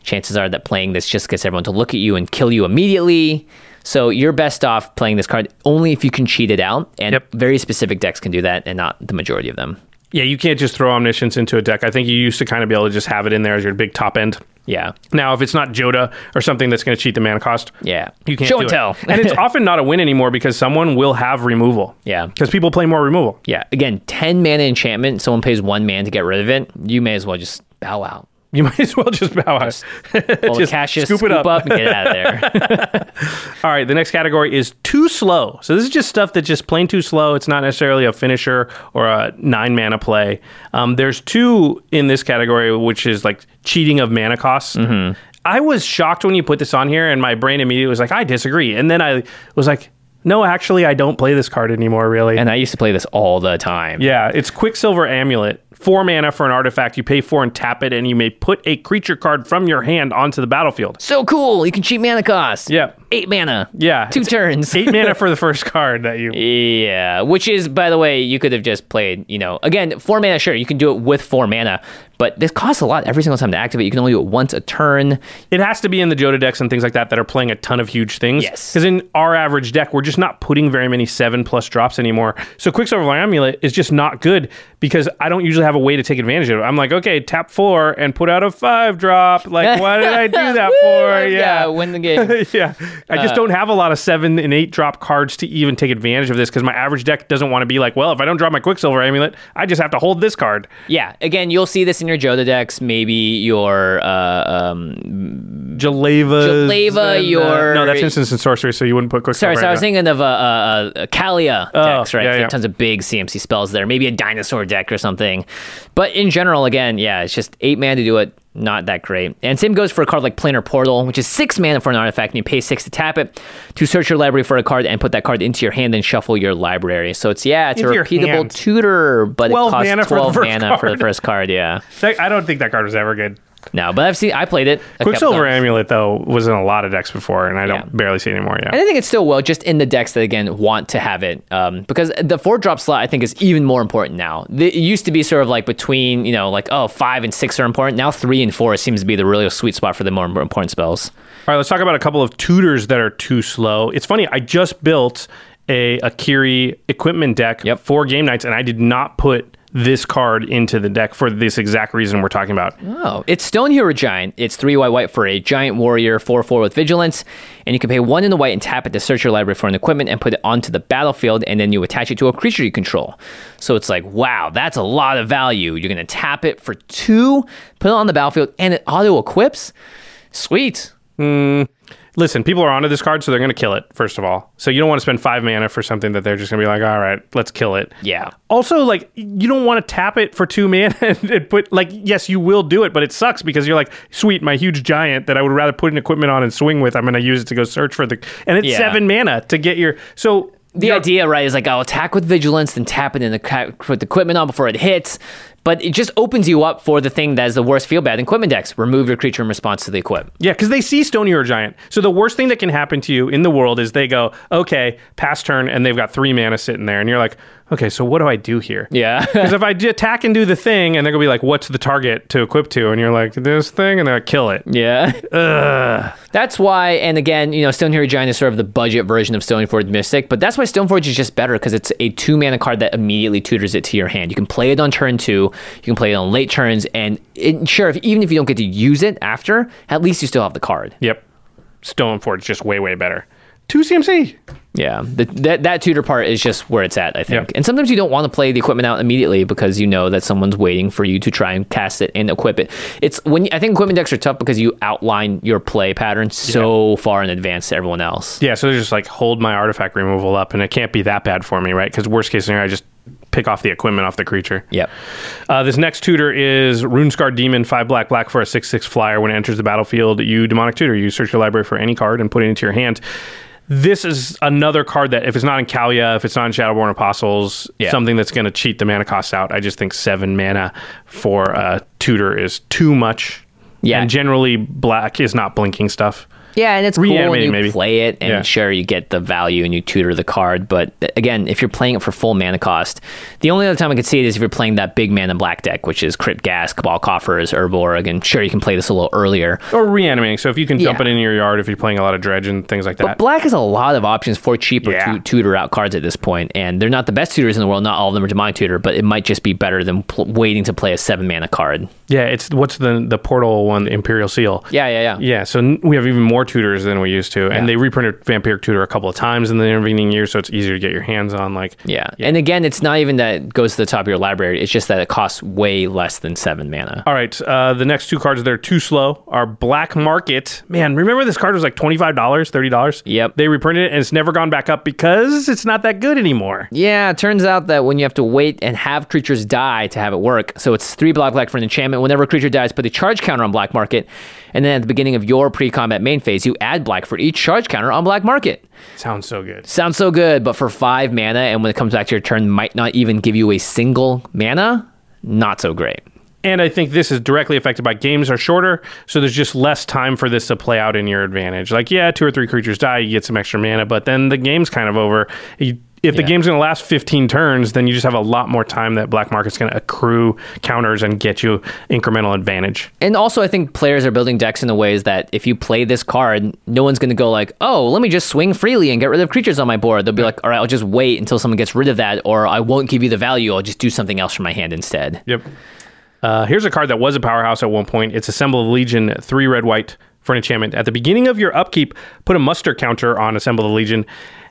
Speaker 2: Chances are that playing this just gets everyone to look at you and kill you immediately. So you're best off playing this card only if you can cheat it out, and
Speaker 1: Yep.
Speaker 2: very specific decks can do that, and not the majority of them.
Speaker 1: Yeah, you can't just throw Omniscience into a deck. I think you used to kind of be able to just have it in there as your big top end.
Speaker 2: Yeah,
Speaker 1: Now, if it's not Jodah or something that's going to cheat the mana cost,
Speaker 2: yeah.
Speaker 1: you can't
Speaker 2: show
Speaker 1: do
Speaker 2: and tell.
Speaker 1: and it's (laughs) often not a win anymore because someone will have removal.
Speaker 2: Yeah.
Speaker 1: because people play more removal.
Speaker 2: yeah. Again, ten mana enchantment. Someone pays one man to get rid of it. You may as well just bow out.
Speaker 1: You (laughs) might as well just bow out. (laughs)
Speaker 2: The
Speaker 1: Just
Speaker 2: cash
Speaker 1: scoop
Speaker 2: scoop,
Speaker 1: it up.
Speaker 2: up. and get out of there. (laughs)
Speaker 1: All right, the next category is too slow. So this is just stuff that's just plain too slow. It's not necessarily a finisher or a nine mana play. Um, there's two in this category, which is like cheating of mana costs.
Speaker 2: Mm-hmm.
Speaker 1: I was shocked when you put this on here, and my brain immediately was like, I disagree. And then I was like, no, actually, I don't play this card anymore, really.
Speaker 2: and I used to play this all the time.
Speaker 1: Yeah, it's Quicksilver Amulet. Four mana for an artifact. You pay four and tap it, and you may put a creature card from your hand onto the battlefield.
Speaker 2: So cool. You can cheat mana cost.
Speaker 1: Yeah.
Speaker 2: Eight mana.
Speaker 1: Yeah.
Speaker 2: Two turns.
Speaker 1: Eight mana (laughs) for the first card that you.
Speaker 2: Yeah, which is, by the way, you could have just played, you know, again, four mana, sure, you can do it with four mana, but this costs a lot every single time to activate. You can only do it once a turn.
Speaker 1: It has to be in the Jodah decks and things like that that are playing a ton of huge things.
Speaker 2: Yes.
Speaker 1: Because in our average deck, we're just not putting very many seven plus drops anymore. So Quicksilver Amulet is just not good because I don't usually have a way to take advantage of it. I'm like, okay, tap four and put out a five drop. Like, why did I do (laughs) that for?
Speaker 2: Yeah, win the game. (laughs)
Speaker 1: yeah. I
Speaker 2: Uh,
Speaker 1: just don't have a lot of seven and eight drop cards to even take advantage of this because my average deck doesn't want to be like, well, if I don't drop my Quicksilver Amulet, I just have to hold this card.
Speaker 2: Yeah, again, you'll see this in your Jodah decks, maybe your uh, um,
Speaker 1: Jaleva.
Speaker 2: Jaleva, your-
Speaker 1: no, that's instance and sorcery, so you wouldn't put Quicksilver.
Speaker 2: Sorry, so I was thinking of a uh, uh, uh, Kaalia
Speaker 1: Oh,
Speaker 2: decks, right?
Speaker 1: yeah,
Speaker 2: So
Speaker 1: yeah.
Speaker 2: Tons of big CMC spells there. Maybe a dinosaur deck or something. But in general, again, yeah, it's just eight man to do it. Not that great. And same goes for a card like Planar Portal, which is six mana for an artifact, and you pay six to tap it to search your library for a card and put that card into your hand and shuffle your library. So it's yeah, it's
Speaker 1: Into
Speaker 2: a repeatable tutor, but it costs
Speaker 1: mana for
Speaker 2: twelve
Speaker 1: first
Speaker 2: mana for the first card. Yeah.
Speaker 1: I don't think that card was ever good.
Speaker 2: No, but I've seen. I played it. a
Speaker 1: Quicksilver
Speaker 2: times.
Speaker 1: Amulet though was in a lot of decks before, and I don't
Speaker 2: Yeah.
Speaker 1: barely see it anymore. Yeah.
Speaker 2: And I think it's still well just in the decks that again want to have it um, because the four drop slot I think is even more important now. It used to be sort of like between you know like oh five and six are important. Now three and four seems to be the really sweet spot for the more important spells.
Speaker 1: All right, let's talk about a couple of tutors that are too slow. It's funny, I just built a Akiri equipment deck
Speaker 2: Yep.
Speaker 1: for game nights, and I did not put this card into the deck for this exact reason we're talking about.
Speaker 2: Oh, it's Stonehewer Giant. It's three white white for a giant warrior, four four with vigilance, and you can pay one in the white and tap it to search your library for an equipment and put it onto the battlefield, and then you attach it to a creature you control. So it's like, wow, that's a lot of value. You're gonna tap it for two, put it on the battlefield, and it auto equips. Sweet. Hmm.
Speaker 1: Listen, people are onto this card, so they're going to kill it, first of all. So you don't want to spend five mana for something that they're just going to be like, all right, let's kill it.
Speaker 2: Yeah.
Speaker 1: Also, like, you don't want to tap it for two (laughs) mana and and put, like, yes, you will do it, but it sucks because you're like, sweet, my huge giant that I would rather put an equipment on and swing with, I'm going to use it to go search for the. And it's
Speaker 2: Yeah.
Speaker 1: seven mana to get your. So.
Speaker 2: The idea, right, is like I'll attack with vigilance, then tap it in the ca- put the equipment on before it hits. But it just opens you up for the thing that is the worst feel bad in equipment decks. Remove your creature in response to the equip.
Speaker 1: Yeah, because they see Stonehewer Giant. So the worst thing that can happen to you in the world is they go, okay, pass turn, and they've got three mana sitting there, and you're like, okay, so what do I do here?
Speaker 2: Yeah. (laughs)
Speaker 1: Because if I attack and do the thing, and they're gonna be like, what's the target to equip to? And you're like, this thing, and they're like, kill it.
Speaker 2: Yeah. (laughs) That's why, and again, you know, Stone Giant is sort of the budget version of Stoneforge Mystic, but that's why Stoneforge is just better because it's a two mana card that immediately tutors it to your hand. You can play it on turn two, you can play it on late turns, and it, sure, if, even if you don't get to use it after, at least you still have the card.
Speaker 1: Yep. Stoneforge just way way better. Two CMC.
Speaker 2: Yeah, the, that that tutor part is just where it's at, I think.
Speaker 1: Yeah.
Speaker 2: And sometimes you don't want to play the equipment out immediately because you know that someone's waiting for you to try and cast it and equip it. It's when I think equipment decks are tough because you outline your play pattern so far in advance to everyone else.
Speaker 1: Yeah, so they're just like hold my artifact removal up, and it can't be that bad for me, right? Because worst case scenario, I just pick off the equipment off the creature.
Speaker 2: Yep.
Speaker 1: Uh, this next tutor is Runescar Demon, five black black for a six six flyer. When it enters the battlefield, you demonic tutor. You search your library for any card and put it into your hand. This is another card that, if it's not in Kaalia, if it's not in Shadowborn Apostles,
Speaker 2: Yeah.
Speaker 1: something that's going to cheat the mana cost out. I just think seven mana for a tutor is too much.
Speaker 2: Yeah.
Speaker 1: and generally black is not blinking stuff.
Speaker 2: Yeah, and it's cool when you
Speaker 1: maybe.
Speaker 2: play it, and
Speaker 1: Yeah.
Speaker 2: sure you get the value and you tutor the card. But again, if you're playing it for full mana cost, the only other time I could see it is if you're playing that big mana black deck, which is Crypt Ghast, Cabal Coffers, Urborg, and sure you can play this a little earlier.
Speaker 1: Or reanimating. So if you can dump it in your yard, if you're playing a lot of dredge and things like that.
Speaker 2: But black has a lot of options for cheaper
Speaker 1: Yeah.
Speaker 2: to tutor out cards at this point, and they're not the best tutors in the world. Not all of them are demonic tutor, but it might just be better than pl- waiting to play a seven mana card.
Speaker 1: yeah, it's what's the the portal one, the Imperial Seal.
Speaker 2: Yeah, yeah, yeah.
Speaker 1: Yeah, so n- we have even more tutors than we used to,
Speaker 2: Yeah.
Speaker 1: and they reprinted Vampiric Tutor a couple of times in the intervening years, so it's easier to get your hands on. Like,
Speaker 2: Yeah. And again, it's not even that it goes to the top of your library. It's just that it costs way less than seven mana.
Speaker 1: all right, uh, the next two cards that are too slow are Black Market. Man, remember this card was like twenty five dollars, thirty dollars.
Speaker 2: Yep.
Speaker 1: They reprinted it, and it's never gone back up because it's not that good anymore.
Speaker 2: Yeah, it turns out that when you have to wait and have creatures die to have it work, so it's three black black for an enchantment. Whenever a creature dies, put a charge counter on black market, and then at the beginning of your pre-combat main phase, you add black for each charge counter on black market.
Speaker 1: Sounds so good.
Speaker 2: Sounds so good, but for five mana, and when it comes back to your turn, might not even give you a single mana. Not so great.
Speaker 1: And I think this is directly affected by games are shorter, so there's just less time for this to play out in your advantage. Like, yeah, two or three creatures die, you get some extra mana, but then the game's kind of over. You, if the
Speaker 2: Yeah.
Speaker 1: game's going to last 15 turns, then you just have a lot more time that Black Market's going to accrue counters and get you incremental advantage.
Speaker 2: And also, I think players are building decks in the ways that if you play this card, no one's going to go like, "Oh, let me just swing freely and get rid of creatures on my board." They'll be like, "All right, I'll just wait until someone gets rid of that, or I won't give you the value. I'll just do something else from my hand instead."
Speaker 1: Yep. Uh, here's a card that was a powerhouse at one point. It's Assemble the Legion, three red white for an enchantment. At the beginning of your upkeep, put a muster counter on Assemble the Legion,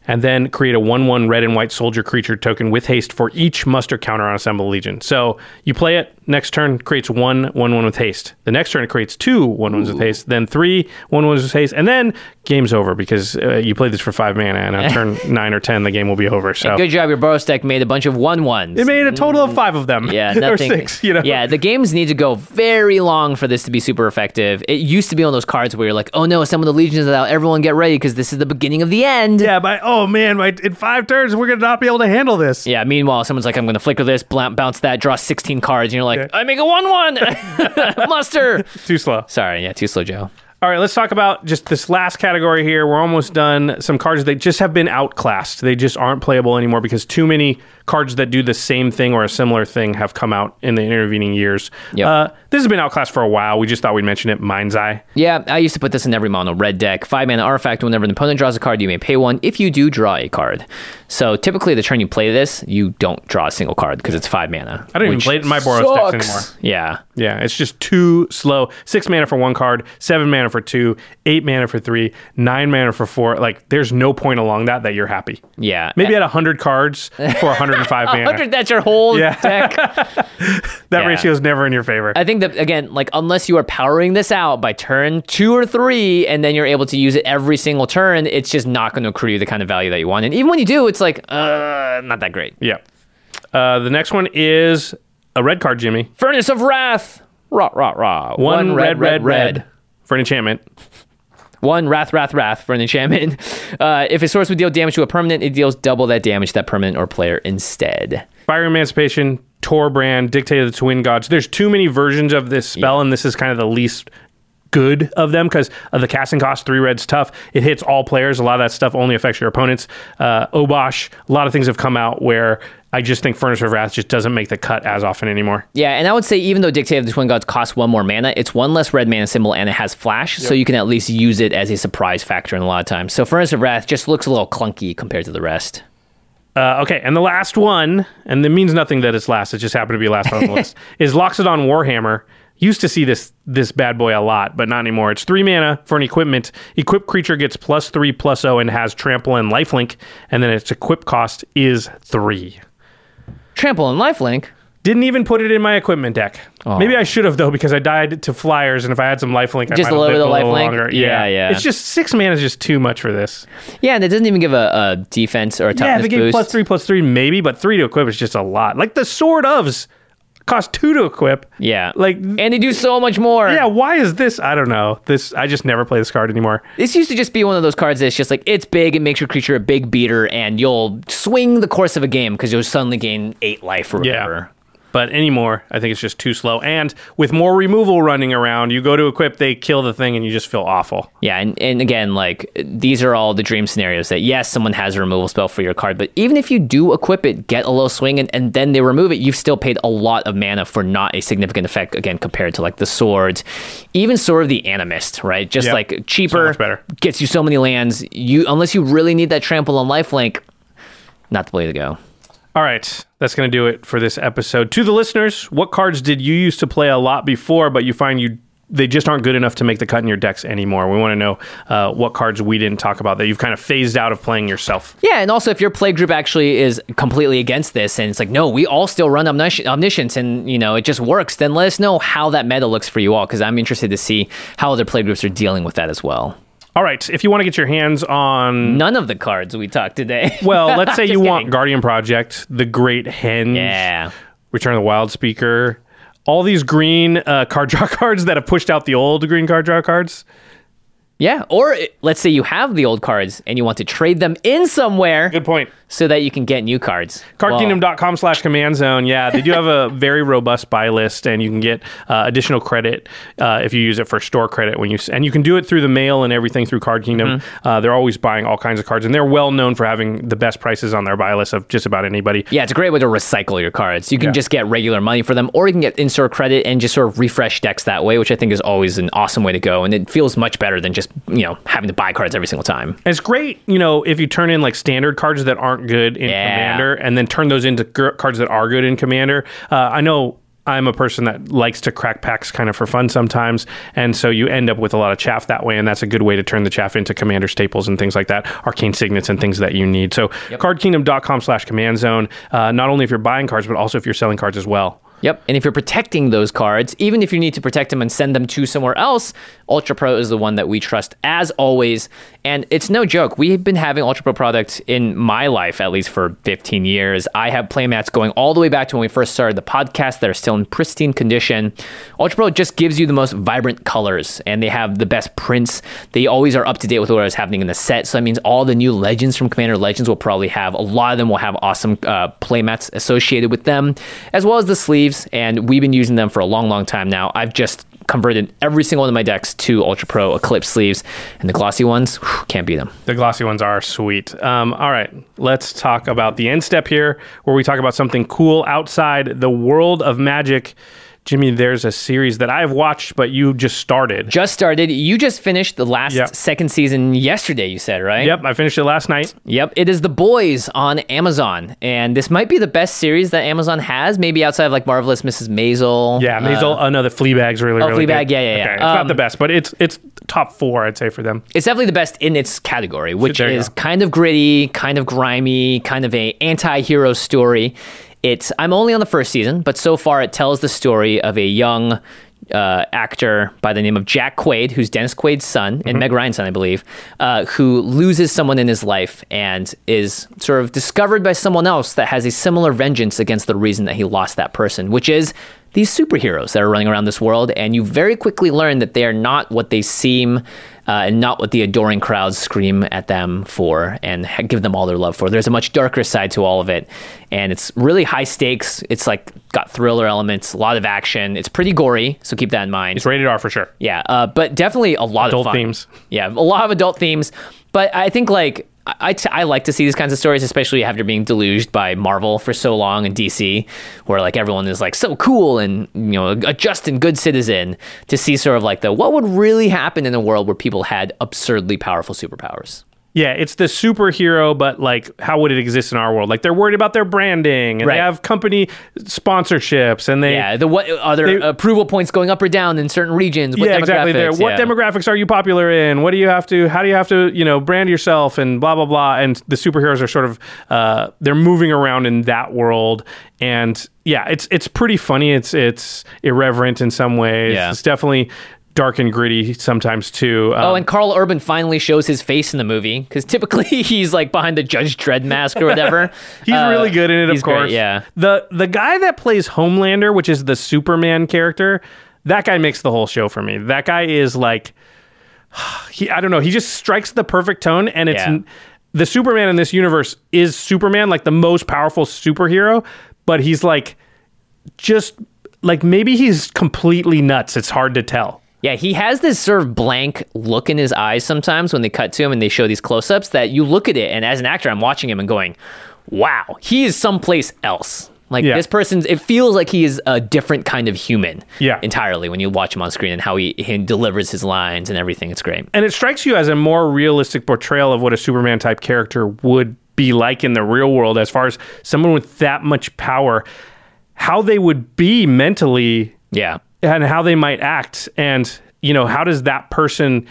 Speaker 1: and then create a 1 1 red and white soldier creature token with haste for each muster counter on Assemble Legion. So you play it, next turn creates one 1 1 with haste. The next turn it creates two 1 1s with haste, then three 1 1s with haste, and then game's over because uh, you played this for five mana, and on (laughs) turn 9 or 10, the game will be over. So
Speaker 2: Good job, your Boros deck made a bunch of one ones.
Speaker 1: it made a total of five of them.
Speaker 2: Yeah, (laughs)
Speaker 1: or six, you know?
Speaker 2: Yeah, the games need to go very long for this to be super effective. It used to be on those cards where you're like, "Oh no, some of the legions are out. Everyone get ready because this is the beginning of the end."
Speaker 1: Yeah, but oh man, my, in five turns we're gonna not be able to handle this.
Speaker 2: Yeah. Meanwhile, someone's like, "I'm going to flicker this, bl- bounce that, draw 16 cards," and you're like, like, I make a one one (laughs) (laughs) muster.
Speaker 1: Too slow.
Speaker 2: Sorry, yeah, too slow, Joe.
Speaker 1: All right, let's talk about just this last category here. We're almost done. Some cards that just have been outclassed. They just aren't playable anymore because too many cards that do the same thing or a similar thing have come out in the intervening years.
Speaker 2: Yep.
Speaker 1: Uh, this has been outclassed for a while. We just thought we'd mention it. Mind's Eye.
Speaker 2: Yeah, I used to put this in every mono red deck. Five mana artifact. Whenever an opponent draws a card, you may pay one. If you do, draw a card. So typically, the turn you play this, you don't draw a single card because it's five mana.
Speaker 1: I don't even play it in my Boros decks anymore.
Speaker 2: Yeah,
Speaker 1: Yeah, it's just too slow. Six mana for one card, seven mana for two, eight mana for three, nine mana for four. Like, there's no point along that that you're happy.
Speaker 2: yeah.
Speaker 1: Maybe at 100 cards for 105 (laughs) mana.
Speaker 2: 100. That's your whole
Speaker 1: Yeah.
Speaker 2: deck. (laughs)
Speaker 1: That
Speaker 2: Yeah.
Speaker 1: ratio is never in your favor.
Speaker 2: I think that again, like unless you are powering this out by turn two or three, and then you're able to use it every single turn, it's just not going to accrue you the kind of value that you want. And even when you do, it's like, uh, not that great.
Speaker 1: Yeah. Uh, the next one is a red card, Jimmy.
Speaker 2: Furnace of Wrath. Rah rah rah.
Speaker 1: One, red, red, red, for an enchantment.
Speaker 2: One Wrath, Wrath, Wrath for an enchantment. (laughs) Uh, if a source would deal damage to a permanent, it deals double that damage to that permanent or player instead.
Speaker 1: Fiery Emancipation, Torbran, Dictate of the Twin Gods. There's too many versions of this spell, and this is kind of the least good of them because of the casting cost. Three red's tough. It hits all players. A lot of that stuff only affects your opponents. Uh, Obosh, a lot of things have come out where I just think Furnace of Wrath just doesn't make the cut as often anymore.
Speaker 2: Yeah, and I would say even though Dictate of the Twin Gods costs one more mana, it's one less red mana symbol and it has flash, so you can at least use it as a surprise factor in a lot of times. So Furnace of Wrath just looks a little clunky compared to the rest.
Speaker 1: Uh, okay, and the last one, and it means nothing that it's last. It just happened to be last on the (laughs) list. Is Loxodon Warhammer. Used to see this this bad boy a lot, but not anymore. It's three mana for an equipment. Equipped creature gets plus three plus zero and has trample and lifelink, and then its equip cost is three.
Speaker 2: Trample and lifelink.
Speaker 1: Didn't even put it in my equipment deck. Maybe I should have though, because I died to flyers, and if I had some lifelink, I
Speaker 2: Just
Speaker 1: might
Speaker 2: a
Speaker 1: have
Speaker 2: little bit
Speaker 1: lived
Speaker 2: of
Speaker 1: a little
Speaker 2: lifelink?
Speaker 1: longer.
Speaker 2: Yeah, yeah.
Speaker 1: It's just six mana is just too much for this.
Speaker 2: Yeah, and it doesn't even give a, a defense or a
Speaker 1: Yeah,
Speaker 2: toughness
Speaker 1: if it gave
Speaker 2: boost.
Speaker 1: plus three plus three, maybe, but three to equip is just a lot. Like the sword ofs cost two to equip.
Speaker 2: yeah,
Speaker 1: Like
Speaker 2: and they do so much more.
Speaker 1: yeah, why is this? I don't know. This I just never play this card anymore.
Speaker 2: This used to just be one of those cards that's just like it's big, it makes your creature a big beater, and you'll swing the course of a game because you'll suddenly gain eight life or whatever. Yeah.
Speaker 1: But anymore, I think it's just too slow. And with more removal running around, you go to equip, they kill the thing, and you just feel awful.
Speaker 2: Yeah, and, and again, like these are all the dream scenarios that yes, someone has a removal spell for your card, but even if you do equip it, get a low swing, and, and then they remove it, you've still paid a lot of mana for not a significant effect again compared to like the swords, even Sword of the Animist, right? Just
Speaker 1: Yep.
Speaker 2: like cheaper,
Speaker 1: much better.
Speaker 2: gets you so many lands. You unless you really need that trample and lifelink, not the way to go.
Speaker 1: All right, that's going to do it for this episode. To the listeners, what cards did you used to play a lot before, but you find you they just aren't good enough to make the cut in your decks anymore? We want to know uh, what cards we didn't talk about that you've kind of phased out of playing yourself.
Speaker 2: Yeah, and also if your play group actually is completely against this and it's like, no, we all still run omnis- omniscience and you know it just works, then let us know how that meta looks for you all because I'm interested to see how other play groups are dealing with that as well.
Speaker 1: All right, if you want to get your hands on
Speaker 2: None of the cards we talked today. (laughs)
Speaker 1: Well, let's say
Speaker 2: Just
Speaker 1: you want
Speaker 2: kidding.
Speaker 1: Guardian Project, The Great Henge,
Speaker 2: Yeah.
Speaker 1: Return of the Wildspeaker, all these green uh, card draw (laughs) cards that have pushed out the old green card draw cards.
Speaker 2: Yeah, or uh, let's say you have the old cards and you want to trade them in somewhere
Speaker 1: Good point.
Speaker 2: so that you can get new cards.
Speaker 1: Cardkingdom.com slash command zone. Yeah, they do have a (laughs) very robust buy list, and you can get uh, additional credit uh, if you use it for store credit when you and you can do it through the mail and everything through Card Kingdom. Uh, they're always buying all kinds of cards, and they're well known for having the best prices on their buy list of just about anybody.
Speaker 2: Yeah, it's a great way to recycle your cards. You can
Speaker 1: Yeah.
Speaker 2: just get regular money for them, or you can get in-store credit and just sort of refresh decks that way, which I think is always an awesome way to go. And it feels much better than just you know having to buy cards every single time.
Speaker 1: And it's great, you know, if you turn in like standard cards that aren't good in
Speaker 2: Yeah.
Speaker 1: Commander, and then turn those into gr- cards that are good in Commander. Uh, I know. I'm a person that likes to crack packs kind of for fun sometimes. And so you end up with a lot of chaff that way. And that's a good way to turn the chaff into commander staples and things like that, arcane signets and things that you need. So cardkingdom.com slash command zone, uh, not only if you're buying cards, but also if you're selling cards as well.
Speaker 2: Yep. And if you're protecting those cards, even if you need to protect them and send them to somewhere else, Ultra Pro is the one that we trust as always. And it's no joke. We've been having Ultra Pro products in my life at least for 15 years. I have playmats going all the way back to when we first started the podcast that are still in pristine condition. Ultra Pro just gives you the most vibrant colors and they have the best prints. They always are up to date with what is happening in the set. So that means all the new legends from Commander Legends will probably have a lot of them will have awesome uh, playmats associated with them, as well as the sleeves. And we've been using them for a long, long time now. I've just converted every single one of my decks to Ultra Pro Eclipse sleeves, and the glossy ones whew, can't beat them.
Speaker 1: The glossy ones are sweet. Um, all right, let's talk about the end step here, where we talk about something cool outside the world of magic. Jimmy, there's a series that I've watched, but you just started.
Speaker 2: Just started. You just finished the last
Speaker 1: Yep.
Speaker 2: second season yesterday, you said, right?
Speaker 1: Yep, I finished it last night.
Speaker 2: Yep, it is The Boys on Amazon, and this might be the best series that Amazon has, maybe outside of like Marvelous Mrs. Maisel.
Speaker 1: Yeah,
Speaker 2: Uh,
Speaker 1: Maisel. Uh, no, the Fleabag's really,
Speaker 2: oh,
Speaker 1: really
Speaker 2: Fleabag,
Speaker 1: good.
Speaker 2: yeah, yeah, yeah.
Speaker 1: Okay, it's
Speaker 2: Um,
Speaker 1: not the best, but it's it's top four, I'd say, for them.
Speaker 2: it's definitely the best in its category, which
Speaker 1: there
Speaker 2: is kind of gritty, kind of grimy, kind of a anti-hero story. It's I'm only on the first season, but so far it tells the story of a young uh, actor by the name of Jack Quaid, who's Dennis Quaid's son and Meg Ryan's son, I believe, uh, who loses someone in his life and is sort of discovered by someone else that has a similar vengeance against the reason that he lost that person, which is these superheroes that are running around this world. And you very quickly learn that they are not what they seem. Uh, and not what the adoring crowds scream at them for and give them all their love for. There's a much darker side to all of it, and it's really high stakes. It's like got thriller elements, a lot of action. It's pretty gory, so keep that in mind.
Speaker 1: It's rated R for sure.
Speaker 2: Yeah, uh, but definitely a lot
Speaker 1: Adult
Speaker 2: of fun.
Speaker 1: themes.
Speaker 2: Yeah, a lot of adult themes. But I think like I, I, t- I like to see these kinds of stories, especially after being deluged by Marvel for so long and DC, where like everyone is like so cool and you know a just and good citizen. To see sort of like the what would really happen in a world where people had absurdly powerful superpowers.
Speaker 1: Yeah, it's the superhero, but like, how would it exist in our world? Like, they're worried about their branding, and
Speaker 2: Right.
Speaker 1: they have company sponsorships, and they
Speaker 2: Yeah, the what other
Speaker 1: they-
Speaker 2: approval points going up or down in certain regions? What
Speaker 1: yeah, exactly. There.
Speaker 2: demographics?
Speaker 1: What
Speaker 2: Yeah.
Speaker 1: demographics are you popular in? What do you have to? How do you have to? You know, brand yourself and blah blah blah. And the superheroes are sort of uh, they're moving around in that world, and yeah, it's it's pretty funny. It's it's irreverent in some ways.
Speaker 2: Yeah.
Speaker 1: It's definitely dark and gritty sometimes too.
Speaker 2: Oh,
Speaker 1: Um,
Speaker 2: and Karl Urban finally shows his face in the movie because typically (laughs) he's like behind the Judge Dredd mask or whatever. (laughs)
Speaker 1: He's
Speaker 2: Uh,
Speaker 1: really good in it, of course.
Speaker 2: great, yeah.
Speaker 1: The the guy that plays Homelander, which is the Superman character, that guy makes the whole show for me. That guy is like (sighs) he I don't know, he just strikes the perfect tone and it's
Speaker 2: Yeah.
Speaker 1: the Superman in this universe is Superman, like the most powerful superhero, but he's like just like maybe he's completely nuts. It's hard to tell.
Speaker 2: Yeah, he has this sort of blank look in his eyes sometimes when they cut to him and they show these close ups that you look at it, and as an actor, I'm watching him and going, wow, he is someplace else. Like
Speaker 1: Yeah.
Speaker 2: this person's, it feels like he is a different kind of human.
Speaker 1: Yeah.
Speaker 2: Entirely when you watch him on screen and how he, he delivers his lines and everything. It's great.
Speaker 1: and it strikes you as a more realistic portrayal of what a Superman type character would be like in the real world, as far as someone with that much power, how they would be mentally
Speaker 2: Yeah.
Speaker 1: And how they might act. And, you know, how does that person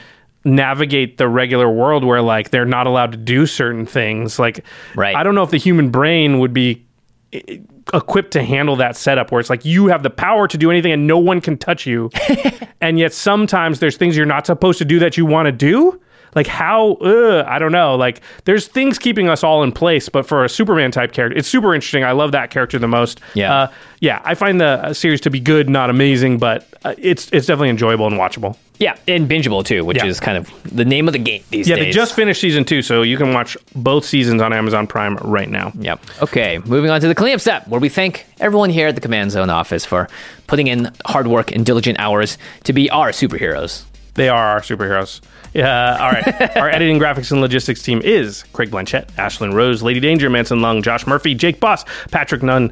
Speaker 1: navigate the regular world where, like, they're not allowed to do certain things? Like,
Speaker 2: Right.
Speaker 1: I don't know if the human brain would be eh, equipped to handle that setup where it's like you have the power to do anything and no one can touch you. (laughs) and yet sometimes there's things you're not supposed to do that you want to do. Like how? Uh, I don't know. Like there's things keeping us all in place, but for a Superman type character, it's super interesting. I love that character the most.
Speaker 2: Yeah.
Speaker 1: uh, yeah. I find the uh, series to be good, not amazing, but uh, it's it's definitely enjoyable and watchable.
Speaker 2: Yeah. And bingeable too, which
Speaker 1: Yeah.
Speaker 2: is kind of the name of the game these
Speaker 1: Yeah,
Speaker 2: days.
Speaker 1: Yeah, they just finished season two, so you can watch both seasons on Amazon Prime right now.
Speaker 2: Yep. Okay, moving on to the cleanup step, where we thank everyone here at the Command Zone office for putting in hard work and diligent hours to be our superheroes.
Speaker 1: They are our superheroes. Yeah. All right. (laughs) our editing, graphics, and logistics team is Craig Blanchett, Ashlyn Rose, Lady Danger, Manson Lung, Josh Murphy, Jake Boss, Patrick Nunn,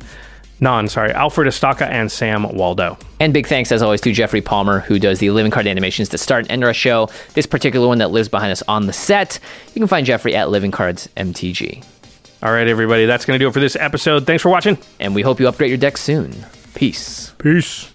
Speaker 1: Non, sorry, Alfred Estaca, and Sam Waldo.
Speaker 2: And big thanks, as always, to Jeffrey Palmer, who does the living card animations that start and end our show. This particular one that lives behind us on the set. You can find Jeffrey at Living Cards MTG.
Speaker 1: All right, everybody, that's going to do it for this episode. Thanks for watching.
Speaker 2: And we hope you upgrade your deck soon. Peace.
Speaker 1: Peace.